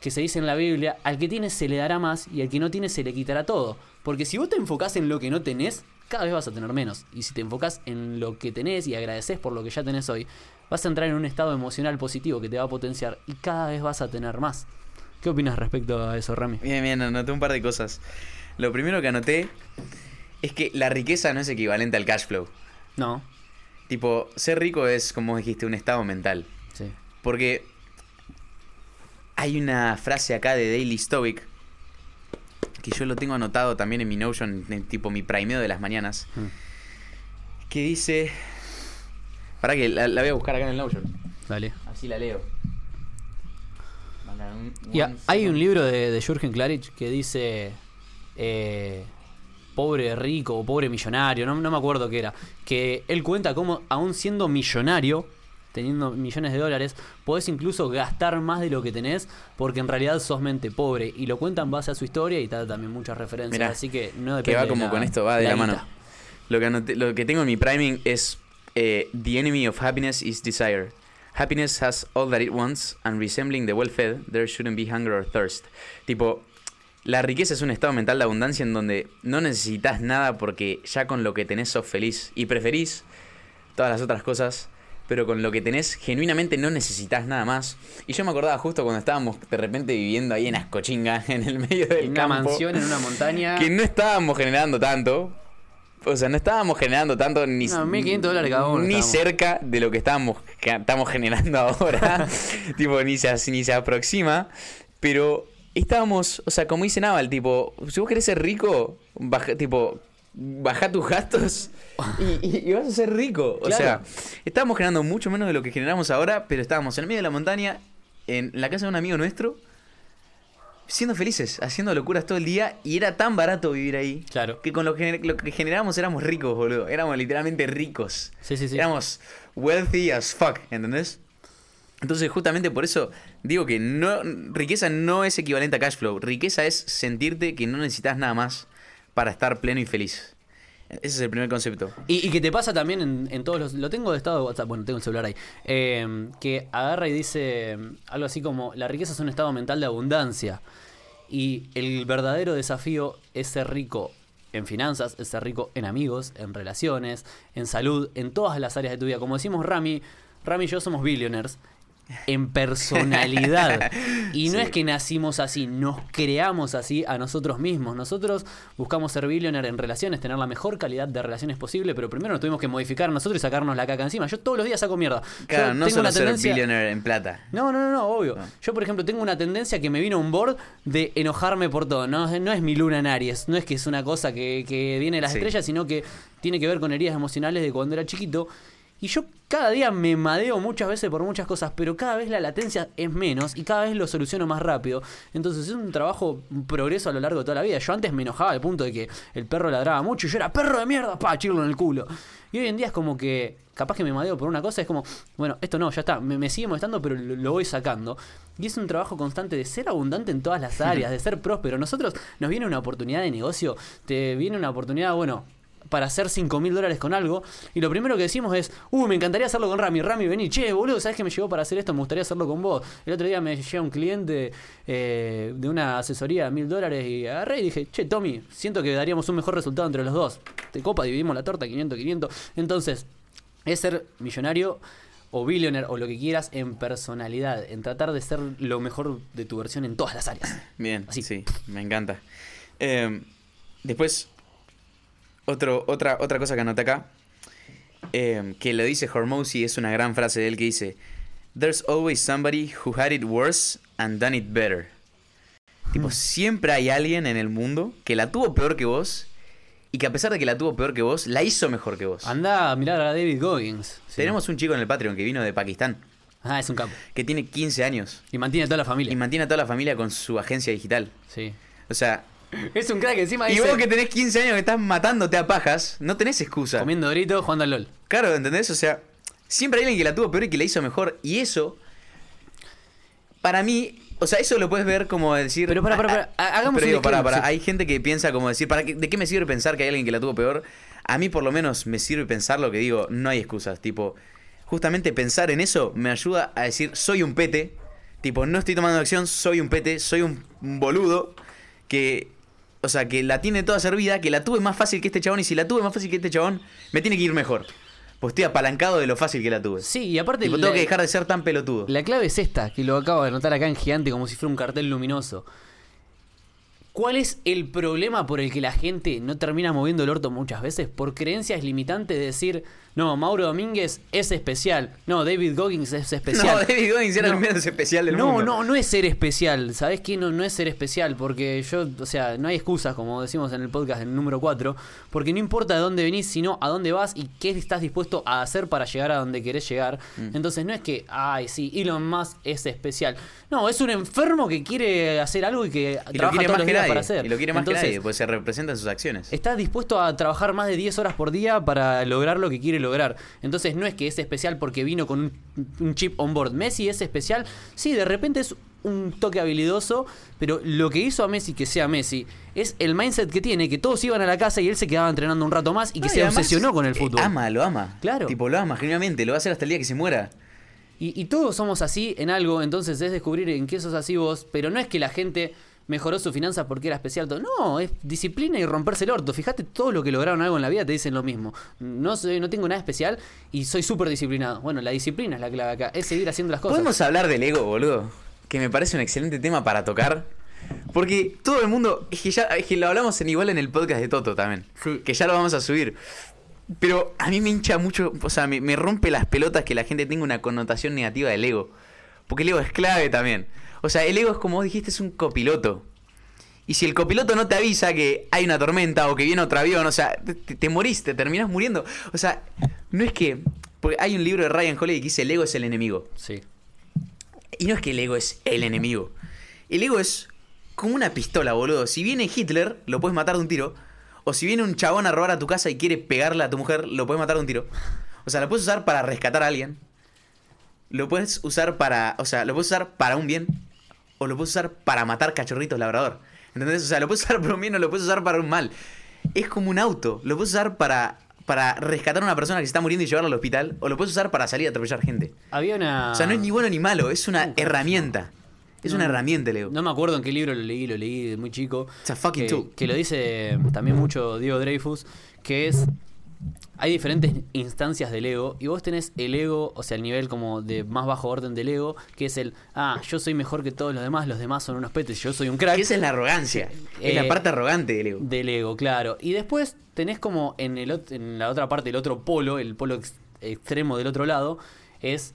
que se dice en la Biblia, al que tiene se le dará más y al que no tiene se le quitará todo. Porque si vos te enfocás en lo que no tenés, cada vez vas a tener menos. Y si te enfocás en lo que tenés y agradeces por lo que ya tenés hoy, vas a entrar en un estado emocional positivo que te va a potenciar y cada vez vas a tener más. ¿Qué opinas respecto a eso, Rami? Bien, bien, anoté un par de cosas. Lo primero que anoté es que la riqueza no es equivalente al cash flow. No, Tipo, ser rico es, como dijiste, un estado mental. sí. Porque hay una frase acá de Daily Stoic que yo lo tengo anotado también en mi Notion, en tipo mi primeo de las mañanas, Mm. que dice... Para que la, la voy a buscar acá en el Notion. Dale. Así la leo. Y a- hay un libro de, de Jürgen Klarich que dice eh, pobre rico o pobre millonario, no, no me acuerdo qué era, que él cuenta cómo aún siendo millonario, teniendo millones de dólares, podés incluso gastar más de lo que tenés porque en realidad sos mente pobre y lo cuenta en base a su historia y da también muchas referencias, Mirá, así que no Que depende va de como la- con esto, va de la, mano. Lo que, anoté- lo que tengo en mi priming es eh, The enemy of happiness is desire. Happiness has all that it wants, and resembling the well-fed, there shouldn't be hunger or thirst. Tipo, la riqueza es un estado mental de abundancia en donde no necesitas nada porque ya con lo que tenés sos feliz y preferís todas las otras cosas, pero con lo que tenés genuinamente no necesitas nada más. Y yo me acordaba justo cuando estábamos de repente viviendo ahí en Ascochinga, <laughs> en el medio del En una campo mansión en una montaña. que no estábamos generando tanto. O sea, no estábamos generando tanto ni, No, 1500 dólares cada uno ni estábamos. cerca de lo que estábamos, que estamos generando <laughs> ahora. <laughs> tipo, ni se, ni se aproxima. Pero estábamos, o sea, como dice Naval, tipo, si vos querés ser rico, baja, tipo, baja tus gastos y, y- y vas a ser rico. O sea, estábamos generando mucho menos de lo que generamos ahora, pero estábamos en el medio de la montaña, en la casa de un amigo nuestro, siendo felices, haciendo locuras todo el día, y era tan barato vivir ahí. Claro. Que con lo que, lo que generábamos éramos ricos, boludo. Éramos literalmente ricos. Sí, sí, sí. Éramos wealthy as fuck, ¿entendés? Entonces, justamente por eso digo que no riqueza no es equivalente a cash flow. Riqueza es sentirte que no necesitas nada más para estar pleno y feliz. Ese es el primer concepto. Y, y que te pasa también en, en todos los... Lo tengo de estado de WhatsApp, bueno, tengo el celular ahí. eh, que agarra y dice algo así como, la riqueza es un estado mental de abundancia. Y el verdadero desafío es ser rico en finanzas, es ser rico en amigos, en relaciones, en salud, en todas las áreas de tu vida. Como decimos Rami, Rami y yo somos billionaires. En personalidad. <laughs> Y no Sí. es que nacimos así, nos creamos así a nosotros mismos. Nosotros buscamos ser billionaire en relaciones, tener la mejor calidad de relaciones posible, pero primero nos tuvimos que modificar nosotros y sacarnos la caca encima. Yo todos los días saco mierda. Claro, Yo no tengo solo una ser billionaire en plata. no, no, no, no, obvio. No. Yo, por ejemplo, tengo una tendencia que me vino un board de enojarme por todo. No, no es mi luna en Aries, no es que es una cosa que, que viene de las Sí. estrellas, sino que tiene que ver con heridas emocionales de cuando era chiquito. Y yo cada día me madeo muchas veces por muchas cosas, pero cada vez la latencia es menos y cada vez lo soluciono más rápido. Entonces es un trabajo, un progreso a lo largo de toda la vida. Yo antes me enojaba al punto de que el perro ladraba mucho y yo era perro de mierda, pa, chirlo en el culo. Y hoy en día es como que, capaz que me madeo por una cosa, es como, bueno, esto no, ya está, me, me sigue molestando, pero lo, lo voy sacando. Y es un trabajo constante de ser abundante en todas las <laughs> áreas, de ser próspero. Nosotros nos viene una oportunidad de negocio, te viene una oportunidad, bueno, para hacer 5 mil dólares con algo. Y lo primero que decimos es, uh, me encantaría hacerlo con Rami. Rami, vení, che, boludo, ¿sabes que me llegó para hacer esto? Me gustaría hacerlo con vos. El otro día me llega un cliente eh, de una asesoría de mil dólares y agarré y dije, che, Tommy, siento que daríamos un mejor resultado entre los dos. Te copa, dividimos la torta, 500, 500. Entonces, es ser millonario o billionaire o lo que quieras en personalidad, en tratar de ser lo mejor de tu versión en todas las áreas. Bien, Así. sí, me encanta. Eh, después, otro, otra, otra cosa que anoté acá, eh, que lo dice Hormozy, es una gran frase de él que dice, There's always somebody who had it worse and done it better. Tipo, siempre hay alguien en el mundo que la tuvo peor que vos y que a pesar de que la tuvo peor que vos, la hizo mejor que vos. Anda a mirar a David Goggins. Sí. Tenemos un chico en el Patreon que vino de Pakistán, Ah, es un capo. que tiene 15 años Y mantiene a toda la familia. y mantiene a toda la familia con su agencia digital. Sí. O sea, Es un crack encima Y dice, vos que tenés 15 años que estás matándote a pajas, no tenés excusa. comiendo doritos, jugando al LOL. Claro, ¿entendés? O sea, siempre hay alguien que la tuvo peor y que la hizo mejor. Y eso, para mí, o sea, eso lo puedes ver como decir. Pero ah, pará, ah, hagamos pero un digo, pará, sí. Hay gente que piensa como decir, ¿para qué, ¿de qué me sirve pensar que hay alguien que la tuvo peor? A mí, por lo menos, me sirve pensar lo que digo, no hay excusas. Tipo, justamente pensar en eso me ayuda a decir, soy un pete. Tipo, no estoy tomando acción, soy un pete, soy un, un boludo que. O sea, que la tiene toda servida, que la tuve más fácil que este chabón, y si la tuve más fácil que este chabón, me tiene que ir mejor. Pues estoy apalancado de lo fácil que la tuve. Sí, y aparte Tipo, la, tengo que dejar de ser tan pelotudo. la clave es esta, que lo acabo de anotar acá en gigante como si fuera un cartel luminoso. ¿Cuál es el problema por el que la gente no termina moviendo el orto muchas veces? Por creencias limitantes de decir, no, Mauro Domínguez es especial, no, David Goggins es especial. <laughs> No, David Goggins era No. el menos especial del no, mundo. No, no es ser especial. ¿Sabes qué? No, no es ser especial. Porque yo, o sea, no hay excusas, como decimos en el podcast en el número 4. Porque no importa de dónde venís, sino a dónde vas y qué estás dispuesto a hacer para llegar a donde querés llegar. Mm. Entonces no es que, ay, sí, Elon Musk es especial. No, es un enfermo que quiere hacer algo y que Y trabaja todos más los que días nadie. para hacer. Y lo quiere más Entonces, que nadie, pues se representa en sus acciones. Estás dispuesto a trabajar más de 10 horas por día para lograr lo que quiere lograr. Entonces no es que es especial porque vino con un, un chip on board. Messi es especial. Sí, de repente es un toque habilidoso, pero lo que hizo a Messi que sea Messi es el mindset que tiene, que todos iban a la casa y él se quedaba entrenando un rato más y que No, se obsesionó con el eh, fútbol. ama, lo ama. Claro. Tipo, lo ama genuinamente, lo va a hacer hasta el día que se muera. Y, y todos somos así en algo, entonces es descubrir en qué sos así vos, pero no es que la gente mejoró sus finanzas porque era especial. todo. No, es disciplina y romperse el orto. Fíjate, todo lo que lograron algo en la vida te dicen lo mismo. No, soy, no tengo nada especial y soy súper disciplinado. Bueno, la disciplina es la clave acá, es seguir haciendo las cosas. ¿Podemos hablar del ego, boludo? Que me parece un excelente tema para tocar. Porque todo el mundo. Es que ya es que lo hablamos en igual en el podcast de Toto también. Que ya lo vamos a subir. Pero a mí me hincha mucho. O sea, me, me rompe las pelotas que la gente tenga una connotación negativa del ego. Porque el ego es clave también. O sea, el ego es como vos dijiste, es un copiloto. Y si el copiloto no te avisa que hay una tormenta o que viene otro avión, o sea, te, te morís, te terminás muriendo. O sea, no es que. Porque hay un libro de Ryan Holiday que dice: el ego es el enemigo. Sí. Y no es que el ego es el enemigo. El ego es como una pistola, boludo. Si viene Hitler, lo puedes matar de un tiro. O si viene un chabón a robar a tu casa y quiere pegarle a tu mujer, lo puedes matar de un tiro. O sea, lo puedes usar para rescatar a alguien. Lo puedes usar para. O sea, lo puedes usar para un bien. O lo puedes usar para matar cachorritos labrador. ¿Entendés? O sea, lo puedes usar para un bien o lo puedes usar para un mal. Es como un auto. Lo puedes usar para. Para rescatar a una persona que se está muriendo y llevarla al hospital, o lo puedes usar para salir a atropellar gente. Había una. O sea, no es ni bueno ni malo, es una Nunca. herramienta. Es No, una herramienta, Leo. No me acuerdo en qué libro lo leí, lo leí de muy chico. It's a fucking que, tool. que lo dice también mucho Diego Dreyfus, que es hay diferentes instancias del ego y vos tenés el ego, o sea, el nivel como de más bajo orden del ego, que es el, ah, yo soy mejor que todos los demás, los demás son unos petes, yo soy un crack. Esa es la arrogancia. es Eh, la parte arrogante del ego. Del ego, claro. Y después tenés como en, el, en la otra parte, el otro polo, el polo ex- extremo del otro lado, es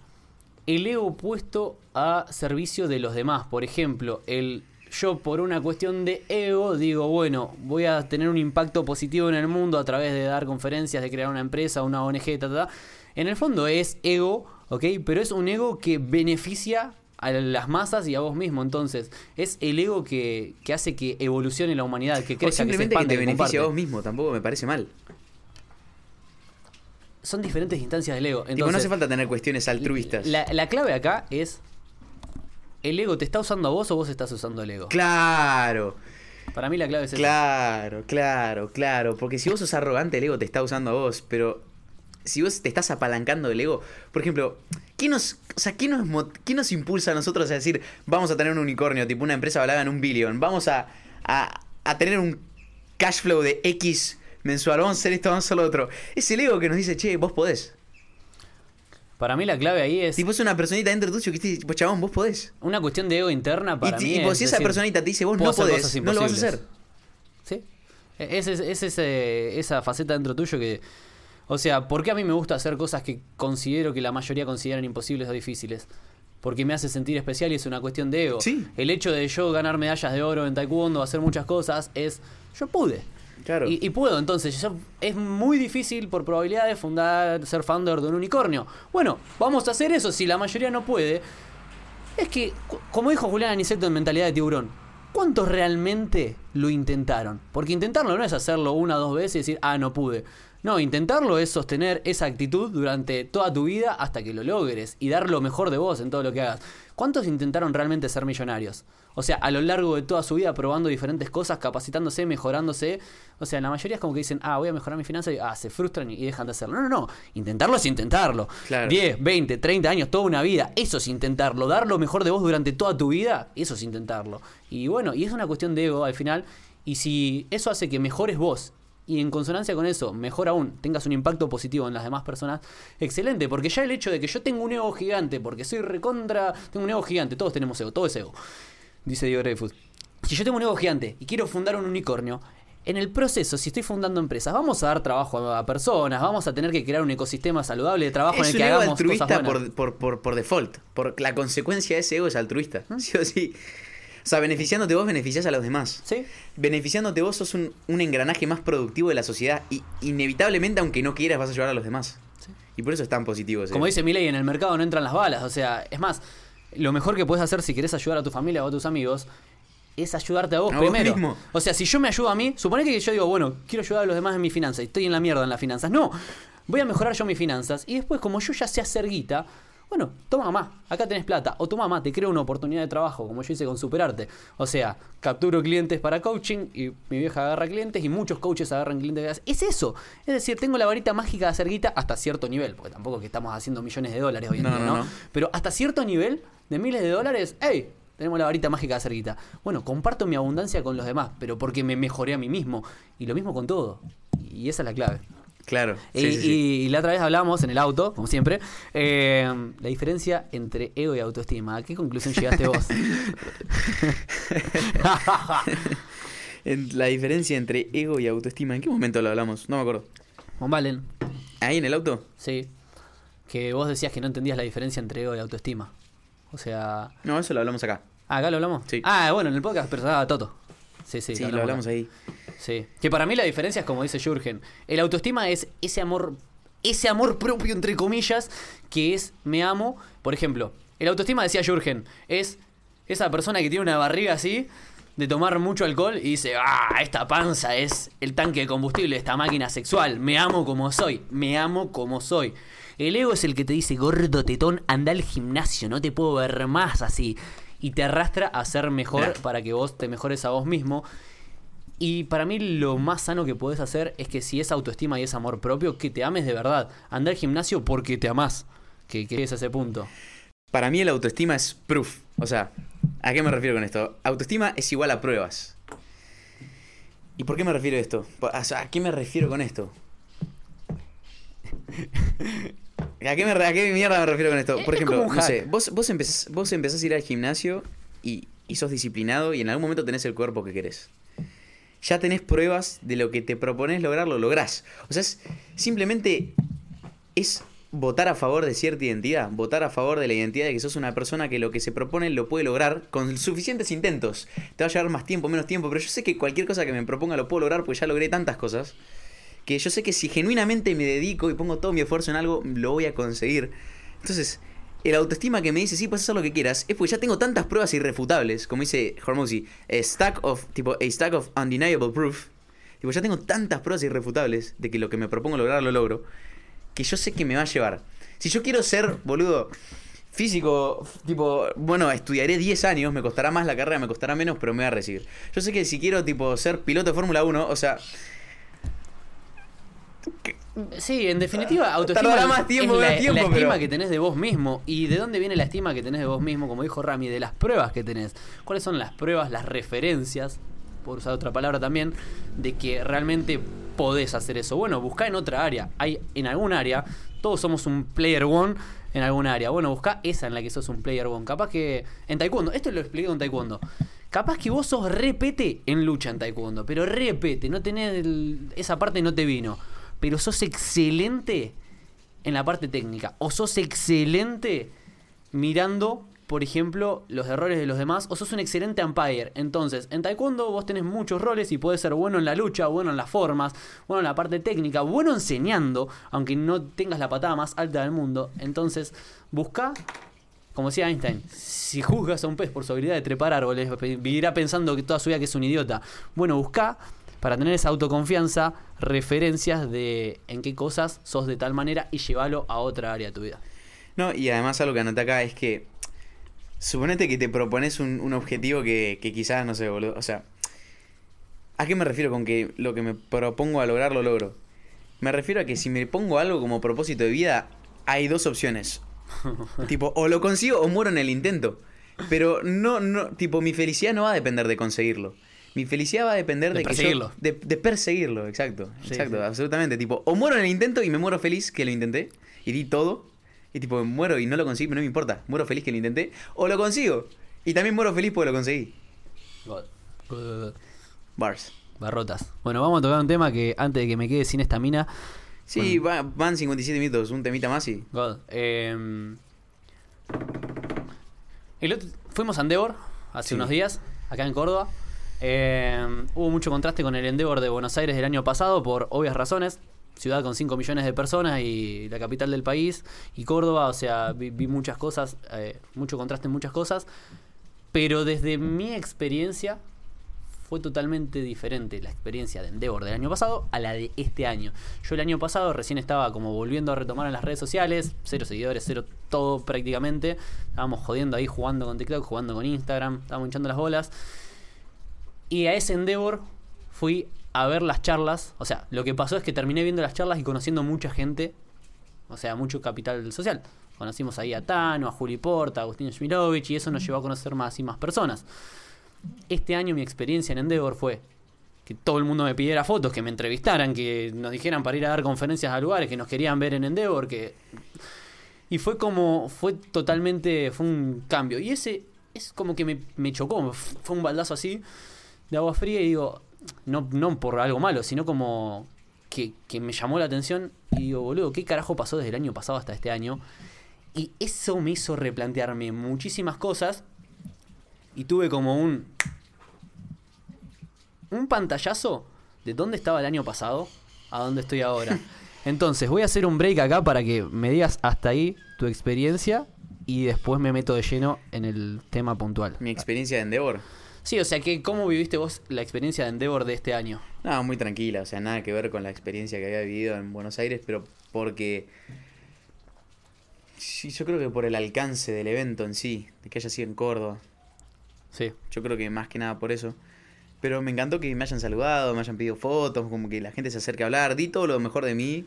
el ego puesto a servicio de los demás. Por ejemplo, el yo por una cuestión de ego digo, bueno, voy a tener un impacto positivo en el mundo a través de dar conferencias, de crear una empresa, una ONG, ta, ta, ta. En el fondo es ego, ¿ok? Pero es un ego que beneficia a las masas y a vos mismo. Entonces, es el ego que, que hace que evolucione la humanidad, que O crezca, que se simplemente que, expanda, te beneficie a vos mismo, tampoco me parece mal. Son diferentes instancias del ego. Entonces, no hace falta tener cuestiones altruistas. La, la clave acá es, ¿el ego te está usando a vos o vos estás usando el ego? Claro, Para mí la clave es esa. claro, claro, claro. Porque si vos sos arrogante, el ego te está usando a vos. Pero si vos te estás apalancando del ego, por ejemplo, ¿qué nos, o sea, ¿qué nos, qué nos impulsa a nosotros a decir, vamos a tener un unicornio, tipo una empresa valada en un billón, vamos a, a, a tener un cash flow de X mensual, vamos a hacer esto, vamos a hacer lo otro? Es el ego que nos dice, che, vos podés. Para mí la clave ahí es Tipo, es una personita dentro tuyo que dice, tipo, chabón, vos podés. una cuestión de ego interna para y mí. tipo, es si esa decir, personita te dice, vos no podés, no lo vas a hacer. Sí. Es, es, es ese- esa faceta dentro tuyo que... O sea, ¿por qué a mí me gusta hacer cosas que considero que la mayoría consideran imposibles o difíciles? Porque me hace sentir especial y es una cuestión de ego. Sí. El hecho de yo ganar medallas de oro en taekwondo, hacer muchas cosas, es... Yo pude. Y, puedo, entonces, es muy difícil por probabilidades fundar, ser founder de un unicornio. Bueno, vamos a hacer eso. Si la mayoría no puede, es que, como dijo Julián Aniceto en Mentalidad de Tiburón, ¿cuántos realmente lo intentaron? Porque intentarlo no es hacerlo una o dos veces y decir, ah, no pude. No, intentarlo es sostener esa actitud durante toda tu vida hasta que lo logres y dar lo mejor de vos en todo lo que hagas. ¿Cuántos intentaron realmente ser millonarios? O sea, a lo largo de toda su vida probando diferentes cosas, capacitándose, mejorándose. O sea, la mayoría es como que dicen, ah, voy a mejorar mi finanzas y ah, se frustran y y dejan de hacerlo. No, no, no. Intentarlo es intentarlo. Claro. 10, 20, 30 años, toda una vida. Eso es intentarlo. Dar lo mejor de vos durante toda tu vida, eso es intentarlo. Y bueno, y es una cuestión de ego al final. Y si eso hace que mejores vos y en consonancia con eso, mejor aún, tengas un impacto positivo en las demás personas, excelente, porque ya el hecho de que yo tengo un ego gigante, porque soy recontra, tengo un ego gigante, todos tenemos ego, todo es ego, dice Diego Dreyfus. Si yo tengo un ego gigante y quiero fundar un unicornio, en el proceso, si estoy fundando empresas, vamos a dar trabajo a personas, vamos a tener que crear un ecosistema saludable de trabajo en Es el un que ego hagamos cosas altruista buenas. por, por, por, por default. Por la consecuencia de ese ego es altruista. Sí o sí. O sea, beneficiándote vos, beneficiás a los demás. ¿Sí? Beneficiándote vos sos un, un engranaje más productivo de la sociedad. Y inevitablemente, aunque no quieras, vas a ayudar a los demás. Sí. Y por eso es tan positivo ese Como ego. dice Milei, en el mercado no entran las balas. O sea, es más, lo mejor que puedes hacer si querés ayudar a tu familia o a tus amigos es ayudarte a vos A vos primero. mismo. O sea, si yo me ayudo a mí, supone que yo digo, bueno, quiero ayudar a los demás en mis finanzas y estoy en la mierda en las finanzas. No, voy a mejorar yo mis finanzas y después, como yo ya sé hacer guita, bueno, toma mamá, acá tenés plata. O toma mamá, te creo una oportunidad de trabajo, como yo hice con Superarte. O sea, capturo clientes para coaching y mi vieja agarra clientes y muchos coaches agarran clientes. Es eso. Es decir, tengo la varita mágica de hacer guita hasta cierto nivel, porque tampoco es que estamos haciendo millones de dólares hoy en No, día, no. Pero hasta cierto nivel de miles de dólares, ¡hey! Tenemos la varita mágica guita. Bueno, comparto mi abundancia con los demás, pero porque me mejoré a mí mismo. Y lo mismo con todo. Y esa es la clave. Claro. Y, Sí, y- la otra vez hablamos en el auto, como siempre, eh, la diferencia entre ego y autoestima. ¿A qué conclusión llegaste vos? <laughs> La diferencia entre ego y autoestima. ¿En qué momento lo hablamos? No me acuerdo. Von Valen, ¿Ahí en el auto? sí. Que vos decías que no entendías la diferencia entre ego y autoestima. O sea. No, eso lo hablamos acá. ¿acá lo hablamos? Sí. Ah, bueno, en el podcast personaba Toto. Sí, sí, Sí, lo hablamos acá. ahí. Sí. Que para mí la diferencia es como dice Jürgen. El autoestima es ese amor, ese amor propio, entre comillas, que es me amo. Por ejemplo, el autoestima, decía Jürgen, es esa persona que tiene una barriga así, de tomar mucho alcohol y dice, ah, esta panza es el tanque de combustible de esta máquina sexual. Me amo como soy, me amo como soy. El ego es el que te dice, gordo tetón, anda al gimnasio, no te puedo ver más así. Y te arrastra a ser mejor Claro. para que vos te mejores a vos mismo. Y para mí lo más sano que puedes hacer es que si es autoestima y es amor propio, que te ames de verdad. Anda al gimnasio porque te amás. Que, que es ese punto. Para mí el autoestima es proof. O sea, ¿a qué me refiero con esto? Autoestima es igual a pruebas. ¿Y por qué me refiero a esto? ¿a qué me refiero con esto? <laughs> ¿A qué, me, ¿A qué mierda me refiero con esto? Es- Por ejemplo, no sé, vos, vos, empezás, vos empezás a ir al gimnasio y, y sos disciplinado y en algún momento tenés el cuerpo que querés. Ya tenés pruebas de lo que te propones lograr, lo lográs. O sea, es, simplemente es votar a favor de cierta identidad, votar a favor de la identidad de que sos una persona que lo que se propone lo puede lograr con suficientes intentos. Te va a llevar más tiempo, menos tiempo, pero yo sé que cualquier cosa que me proponga lo puedo lograr porque ya logré tantas cosas que yo sé que si genuinamente me dedico y pongo todo mi esfuerzo en algo, lo voy a conseguir. Entonces, el autoestima que me dice, sí, puedes hacer lo que quieras, es porque ya tengo tantas pruebas irrefutables, como dice Hormozy, a stack of, tipo, a stack of undeniable proof. Tipo, ya tengo tantas pruebas irrefutables de que lo que me propongo lograr lo logro, que yo sé que me va a llevar. Si yo quiero ser, boludo, físico, tipo, bueno, estudiaré 10 años, me costará más la carrera, me costará menos, pero me voy a recibir. Yo sé que si quiero, tipo, ser piloto de Fórmula 1, o sea, Sí, en definitiva, autoestima Tardará más tiempo, es la, tiempo, la estima pero- que tenés de vos mismo. ¿Y de dónde viene la estima que tenés de vos mismo? Como dijo Rami, de las pruebas que tenés. ¿Cuáles son las pruebas, las referencias, por usar otra palabra también, de que realmente podés hacer eso? Bueno, buscá en otra área. Hay en algún área, todos somos un player one en algún área. Bueno, buscá esa en la que sos un player one. Capaz que en taekwondo, esto lo expliqué con taekwondo. Capaz que vos sos repete en lucha en taekwondo, pero repete, no tenés el- esa parte no te vino. Pero sos excelente en la parte técnica. O sos excelente mirando, por ejemplo, los errores de los demás. O sos un excelente umpire. Entonces, en taekwondo vos tenés muchos roles y podés ser bueno en la lucha, bueno en las formas, bueno en la parte técnica, bueno enseñando, aunque no tengas la patada más alta del mundo. Entonces, busca como decía Einstein, si juzgas a un pez por su habilidad de trepar árboles, vivirá pensando que toda su vida que es un idiota. Bueno, busca para tener esa autoconfianza referencias de en qué cosas sos de tal manera y llévalo a otra área de tu vida. No, y además algo que anoté acá es que. Suponete que te propones un, un objetivo que, que quizás, no sé, boludo. O sea. ¿A qué me refiero con que lo que me propongo a lograr lo logro? Me refiero a que si me pongo algo como propósito de vida, hay dos opciones. <laughs> tipo, o lo consigo o muero en el intento. Pero no, no, tipo, mi felicidad no va a depender de conseguirlo. Mi felicidad va a depender De de, que yo- perseguirlo. de, de perseguirlo, exacto. Sí, exacto, sí. absolutamente. Tipo, o muero en el intento y me muero feliz que lo intenté y di todo. Y tipo, muero y no lo conseguí, pero no me importa. Muero feliz que lo intenté. O lo consigo. Y también muero feliz porque lo conseguí. Bars. Barrotas. Bueno, vamos a tocar un tema que antes de que me quede sin esta mina. Sí, va- van 57 minutos, un temita más y. God, eh, el otro- fuimos a Endeavor hace Sí. unos días, acá en Córdoba. Eh, hubo mucho contraste con el Endeavor de Buenos Aires del año pasado por obvias razones. Ciudad con 5 millones de personas y la capital del país. Y Córdoba, o sea, vi, vi muchas cosas, eh, mucho contraste en muchas cosas. Pero desde mi experiencia fue totalmente diferente la experiencia de Endeavor del año pasado a la de este año. Yo el año pasado recién estaba como volviendo a retomar en las redes sociales, cero seguidores, cero todo prácticamente. Estábamos jodiendo ahí, jugando con TikTok, jugando con Instagram, estábamos hinchando las bolas. Y a ese Endeavor fui a ver las charlas. O sea, lo que pasó es que terminé viendo las charlas y conociendo mucha gente. O sea, mucho capital social. Conocimos ahí a Tano, a Juli Porta, a Agustín Shmirovich y eso nos llevó a conocer más y más personas. Este año mi experiencia en Endeavor fue que todo el mundo me pidiera fotos, que me entrevistaran, que nos dijeran para ir a dar conferencias a lugares, que nos querían ver en Endeavor, que... Y fue como, fue totalmente, fue un cambio. Y ese es como que me, me chocó, fue un baldazo así de agua fría y digo, no, no por algo malo, sino como que, que me llamó la atención y digo, boludo, ¿qué carajo pasó desde el año pasado hasta este año? Y eso me hizo replantearme muchísimas cosas y tuve como un un pantallazo de dónde estaba el año pasado a dónde estoy ahora. <laughs> Entonces, voy a hacer un break acá para que me digas hasta ahí tu experiencia y después me meto de lleno en el tema puntual. Mi experiencia de Endeavor. Sí, o sea, que ¿cómo viviste vos la experiencia de Endeavor de este año? No, muy tranquila, o sea, nada que ver con la experiencia que había vivido en Buenos Aires, pero porque. Sí, yo creo que por el alcance del evento en sí, de que haya sido en Córdoba. Sí. Yo creo que más que nada por eso. Pero me encantó que me hayan saludado, me hayan pedido fotos, como que la gente se acerque a hablar. Di todo lo mejor de mí.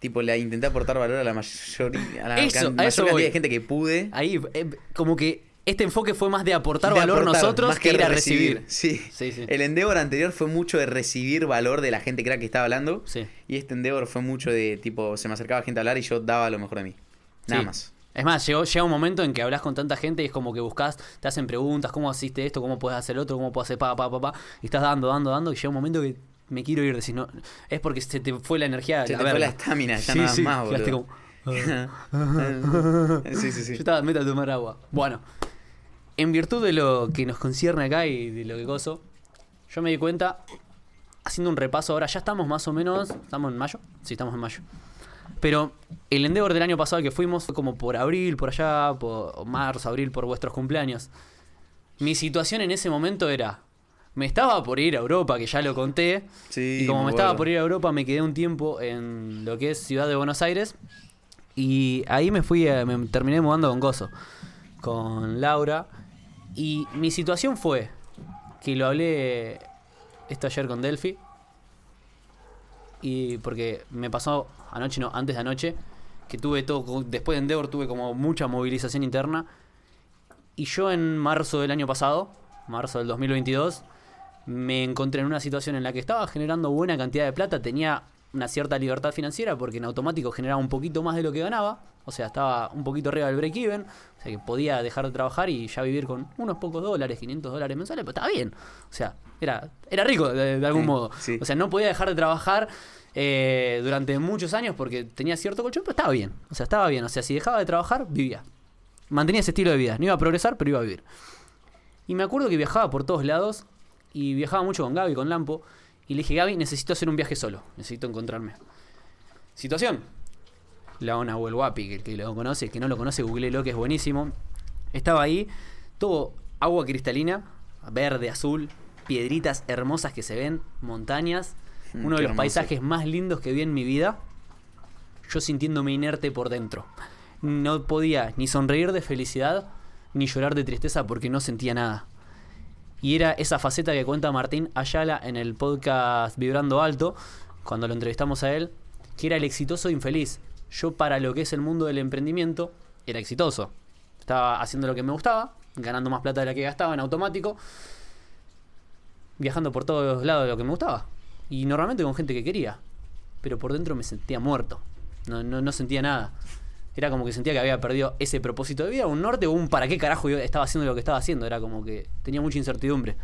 Tipo, le intenté aportar valor a la mayoría, a la Eso, can- a mayor eso cantidad voy. de gente que pude. Ahí, eh, como que Este enfoque fue más de aportar De valor aportar, nosotros más que, ir a recibir. Sí. Sí, sí. El Endeavor anterior fue mucho de recibir valor de la gente crack que estaba hablando. Sí. Y este Endeavor fue mucho de tipo, se me acercaba gente a hablar y yo daba lo mejor de mí. Nada más. Es más, llegó, llega un momento en que hablas con tanta gente y es como que buscas, te hacen preguntas, ¿cómo hiciste esto? ¿Cómo puedes hacer otro? ¿Cómo puedo hacer pa, pa, pa, pa? Y estás dando, dando, dando y llega un momento que me quiero ir. Decís, no, es porque se te fue la energía. Se te fue la estamina, ya Sí, nada sí, más, boludo. como- <laughs> <laughs> sí, sí, sí. Yo estaba meta a tomar agua. Bueno, en virtud de lo que nos concierne acá y de lo que gozo, yo me di cuenta, haciendo un repaso ahora, ya estamos más o menos, ¿estamos en mayo? Sí, estamos en mayo. Pero el Endeavor del año pasado que fuimos fue como por abril, por allá, por marzo, abril, por vuestros cumpleaños. Mi situación en ese momento era, me estaba por ir a Europa, que ya lo conté, Sí, y como me estaba por ir a Europa, me quedé un tiempo en lo que es Ciudad de Buenos Aires. Y ahí me fui, a- me terminé mudando con Gozo, con Laura. Y mi situación fue que lo hablé esto ayer con Delphi. Y porque me pasó anoche, no, antes de anoche, que tuve todo, después de Endeavor tuve como mucha movilización interna. Y yo en marzo del año pasado, marzo del 2022, me encontré en una situación en la que estaba generando buena cantidad de plata, tenía una cierta libertad financiera porque en automático generaba un poquito más de lo que ganaba, o sea, estaba un poquito arriba del break-even, o sea que podía dejar de trabajar y ya vivir con unos pocos dólares, 500 dólares mensuales, pero estaba bien, o sea, era, era rico de, de algún Sí, modo, sí. o sea, no podía dejar de trabajar eh, durante muchos años porque tenía cierto colchón, pero estaba bien, o sea, estaba bien, o sea, si dejaba de trabajar, vivía, mantenía ese estilo de vida, no iba a progresar, pero iba a vivir. Y me acuerdo que viajaba por todos lados y viajaba mucho con Gaby, con Lampo. Y le dije, Gaby, necesito hacer un viaje solo. Necesito encontrarme. Situación. La Ona o el Guapi, que el que lo conoce, el que no lo conoce, googleelo, que es buenísimo. Estaba ahí, todo agua cristalina, verde, azul, piedritas hermosas que se ven, montañas. Mm, uno de los hermoso. paisajes más lindos que vi en mi vida. Yo sintiéndome inerte por dentro. No podía ni sonreír de felicidad, ni llorar de tristeza porque no sentía nada. Y era esa faceta que cuenta Martín Ayala en el podcast Vibrando Alto, cuando lo entrevistamos a él, que era el exitoso infeliz. Yo para lo que es el mundo del emprendimiento, era exitoso. Estaba haciendo lo que me gustaba, ganando más plata de la que gastaba en automático, viajando por todos lados de lo que me gustaba. Y normalmente con gente que quería. Pero por dentro me sentía muerto. No, no, no sentía nada. Era como que sentía que había perdido ese propósito de vida, un norte o un para qué carajo yo estaba haciendo lo que estaba haciendo. Era como que tenía mucha incertidumbre.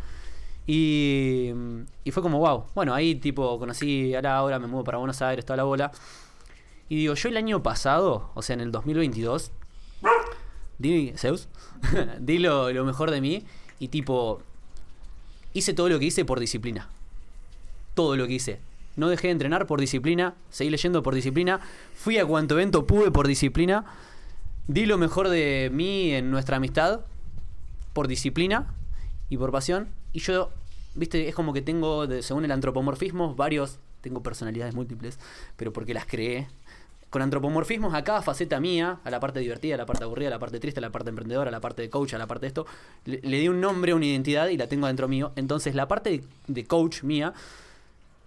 Y, y fue como, wow. Bueno, ahí tipo conocí a Laura, me mudo para Buenos Aires, toda la bola. Y digo, yo el año pasado, o sea, en el 2022, di, Zeus, <laughs> di lo, lo mejor de mí y tipo, hice todo lo que hice por disciplina. Todo lo que hice. No dejé de entrenar por disciplina, seguí leyendo por disciplina, fui a cuanto evento pude por disciplina, di lo mejor de mí en nuestra amistad por disciplina y por pasión. Y yo, viste, es como que tengo, según el antropomorfismo, varios, tengo personalidades múltiples, pero porque las creé. Con antropomorfismos a cada faceta mía, a la parte divertida, a la parte aburrida, a la parte triste, a la parte emprendedora, a la parte de coach, a la parte de esto, le, di un nombre, una identidad y la tengo adentro mío. Entonces la parte de coach mía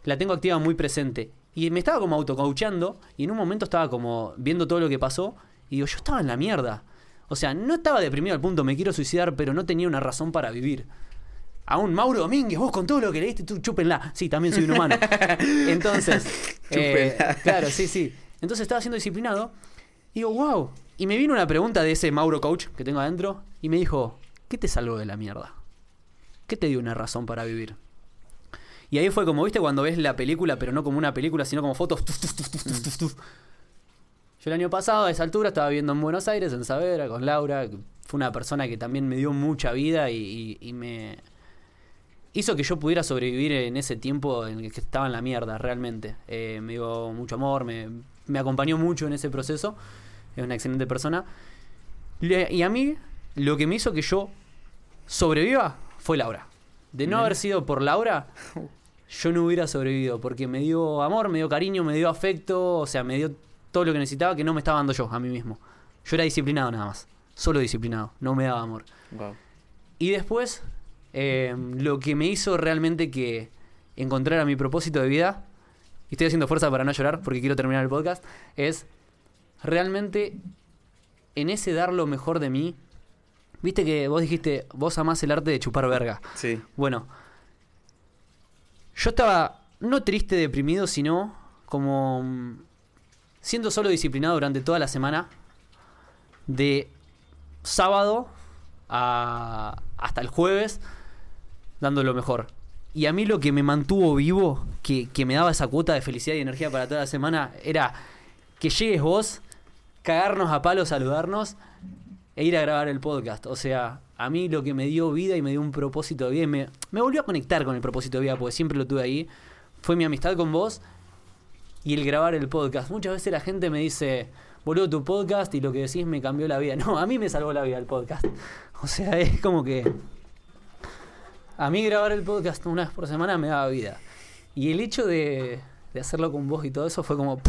la tengo activa muy presente. Y me estaba como autocoachando y en un momento estaba como viendo todo lo que pasó y digo, yo estaba en la mierda. O sea, no estaba deprimido al punto me quiero suicidar, pero no tenía una razón para vivir. Aún Mauro Domínguez, vos con todo lo que leíste, tú chúpenla. Sí, también soy un humano. <laughs> Entonces, eh, claro, sí, sí. Entonces estaba siendo disciplinado. Y digo, wow. Y me vino una pregunta de ese Mauro Coach que tengo adentro y me dijo, ¿qué te salvó de la mierda? ¿Qué te dio una razón para vivir? Y ahí fue como, viste, cuando ves la película, pero no como una película, sino como fotos. tuf, tuf, tuf. Yo el año pasado, a esa altura, estaba viviendo en Buenos Aires, en Saavedra, con Laura. que Fue una persona que también me dio mucha vida y, y- y me hizo que yo pudiera sobrevivir en ese tiempo en el que estaba en la mierda, realmente. Eh, me dio mucho amor, me, me acompañó mucho en ese proceso. Es una excelente persona. Le- Y a mí, lo que me hizo que yo sobreviva fue Laura. De no haber sido por Laura, <laughs> yo no hubiera sobrevivido porque me dio amor, me dio cariño, me dio afecto, o sea, me dio todo lo que necesitaba que no me estaba dando yo a mí mismo. Yo era disciplinado nada más, solo disciplinado, no me daba amor. Wow. Y después, eh, lo que me hizo realmente que encontrara mi propósito de vida, y estoy haciendo fuerza para no llorar porque quiero terminar el podcast, es realmente en ese dar lo mejor de mí, Viste que vos dijiste, vos amás el arte de chupar verga. Sí. Bueno, yo estaba no triste, deprimido, sino como mm, siendo solo disciplinado durante toda la semana, de sábado a- hasta el jueves, dando lo mejor. Y a mí lo que me mantuvo vivo, que, que me daba esa cuota de felicidad y energía para toda la semana, era que llegues vos, cagarnos a palo, saludarnos e ir a grabar el podcast. O sea, a mí lo que me dio vida y me dio un propósito de vida, y me, volvió a conectar con el propósito de vida, porque siempre lo tuve ahí, fue mi amistad con vos y el grabar el podcast. Muchas veces la gente me dice, boludo, tu podcast y lo que decís me cambió la vida. <laughs> No, a mí me salvó la vida el podcast. O sea, es como que... A mí grabar el podcast una vez por semana me daba vida. Y el hecho de, de hacerlo con vos y todo eso fue como...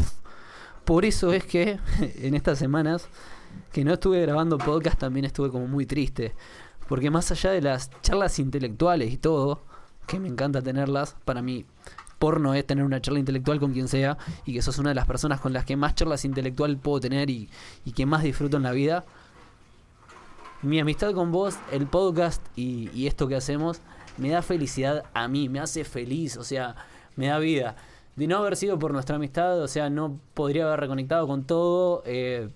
Por eso es que <laughs> en estas semanas que no estuve grabando podcast también estuve como muy triste. Porque más allá de las charlas intelectuales y todo, que me encanta tenerlas, para mí porno es tener una charla intelectual con quien sea y que sos una de las personas con las que más charlas intelectual puedo tener y, y que más disfruto en la vida. Mi amistad con vos, el podcast y, y esto que hacemos me da felicidad a mí, me hace feliz, o sea, me da vida. De no haber sido por nuestra amistad, o sea, no podría haber reconectado con todo. eh,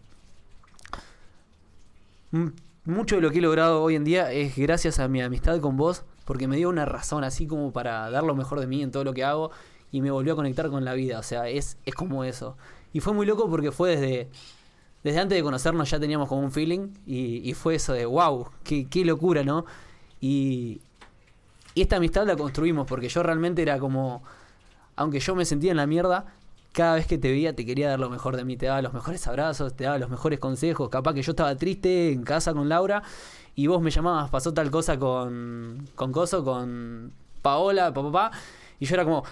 mucho de lo que he logrado hoy en día es gracias a mi amistad con vos, porque me dio una razón así como para dar lo mejor de mí en todo lo que hago y me volvió a conectar con la vida, o sea, es, es como eso. Y fue muy loco porque fue desde, desde antes de conocernos ya teníamos como un feeling y, y fue eso de, wow, qué, qué locura, ¿no? Y, y esta amistad la construimos porque yo realmente era como, aunque yo me sentía en la mierda, cada vez que te veía te quería dar lo mejor de mí, te daba los mejores abrazos, te daba los mejores consejos, capaz que yo estaba triste en casa con Laura y vos me llamabas, pasó tal cosa con, con Coso, con Paola, papá, pa, y yo era como,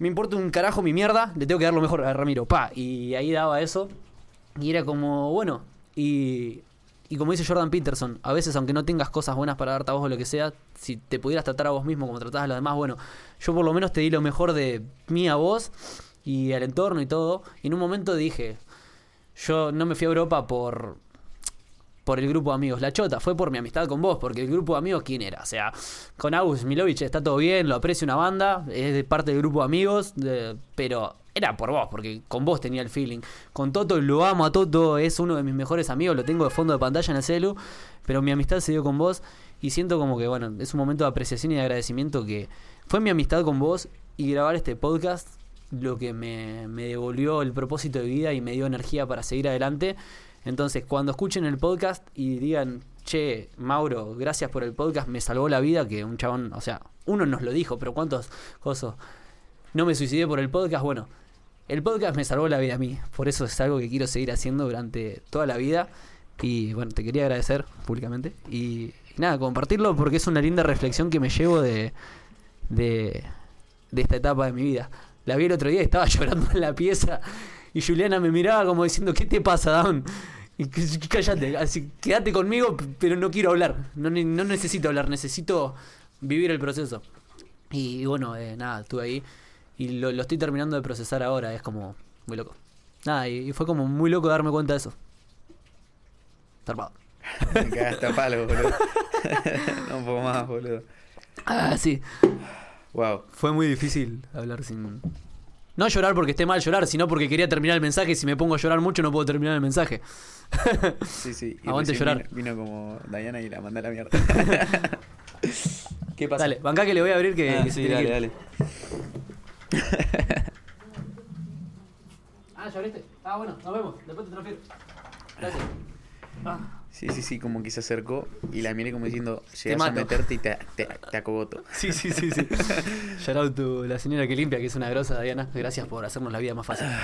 me importa un carajo mi mierda, le tengo que dar lo mejor a Ramiro, pa, y ahí daba eso, y era como, bueno, y, y como dice Jordan Peterson, a veces aunque no tengas cosas buenas para darte a vos o lo que sea, si te pudieras tratar a vos mismo como tratás a los demás, bueno, yo por lo menos te di lo mejor de mí a vos y al entorno y todo. Y en un momento dije, yo no me fui a Europa por por el grupo de amigos. La chota fue por mi amistad con vos, porque el grupo de amigos, ¿quién era? O sea, con Agus Milovich está todo bien, lo aprecio una banda, es de parte del grupo de amigos, pero era por vos, porque con vos tenía el feeling. Con Toto lo amo a Toto, es uno de mis mejores amigos, lo tengo de fondo de pantalla en el celu, pero mi amistad se dio con vos y siento como que, bueno, es un momento de apreciación y de agradecimiento que fue mi amistad con vos y grabar este podcast lo que me, devolvió el propósito de vida y me dio energía para seguir adelante. Entonces, cuando escuchen el podcast y digan, che, Mauro, gracias por el podcast, me salvó la vida, que un chabón, o sea, uno nos lo dijo, pero ¿cuántos cosas? No me suicidé por el podcast, bueno, el podcast me salvó la vida a mí, por eso es algo que quiero seguir haciendo durante toda la vida. Y bueno, te quería agradecer públicamente. Y, y nada, compartirlo porque es una linda reflexión que me llevo de, de, de esta etapa de mi vida. La vi el otro día y estaba <laughs> llorando en la pieza. Y Juliana me miraba como diciendo, ¿qué te pasa, Down? Y cállate, así, quédate conmigo, pero no quiero hablar. No, no necesito hablar, necesito vivir el proceso. Y, bueno, eh, nada, estuve ahí. Y lo, lo estoy terminando de procesar ahora, es como muy loco. Nada, y, y fue como muy loco darme cuenta de eso. Zarpado. <laughs> Me cagaste a palo, boludo. no, <laughs> un poco más, boludo. Ah, sí. Wow. Fue muy difícil hablar sin. No llorar porque esté mal llorar, sino porque quería terminar el mensaje. Si me pongo a llorar mucho, no puedo terminar el mensaje. Sí, sí. <laughs> Y Aguante llorar. Vino, vino como Diana y la mandé a la mierda. <laughs> ¿Qué pasa? Dale, bancá que le voy a abrir que, Ah, que se sí, dale, que dale. <laughs> Ah, ¿ya abriste? Ah, bueno, nos vemos. Después te transfiero. Gracias. Ah. Sí, sí, sí, como que se acercó y la miré como diciendo, llegas a meterte y te, te, te acogoto. <laughs> Sí, sí, sí, sí. <laughs> Shout out to la señora que limpia, que es una grosa, Diana. Gracias por hacernos la vida más fácil. <sighs>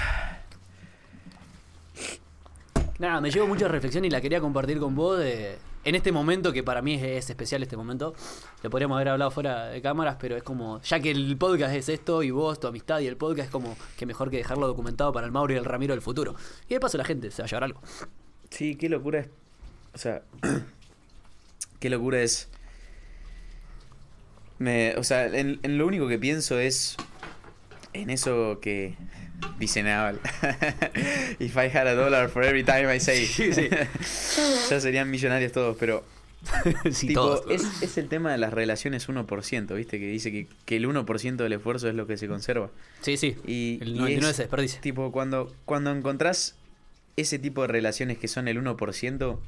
Nada, me llevo mucha reflexión y la quería compartir con vos de- en este momento que para mí es, es especial este momento. Lo podríamos haber hablado fuera de cámaras, pero es como, ya que el podcast es esto y vos, tu amistad y el podcast es como que mejor que dejarlo documentado para el Mauro y el Ramiro del futuro. Y de paso la gente se va a llevar algo. Sí, qué locura es. O sea, <clears throat> qué locura es. Me, o sea, en, en lo único que pienso es en eso que dice Naval. <laughs> If I had a dollar for every time I say. <laughs> Sí, sí. <laughs> ya serían millonarios todos, pero sí, Tipo, todos. es, es el tema de las relaciones 1%, ¿viste? Que dice que, que el 1% del esfuerzo es lo que se conserva. Sí, sí. Y, el y 99 es, se desperdicia. Tipo, cuando, cuando encontrás ese tipo de relaciones que son el 1%,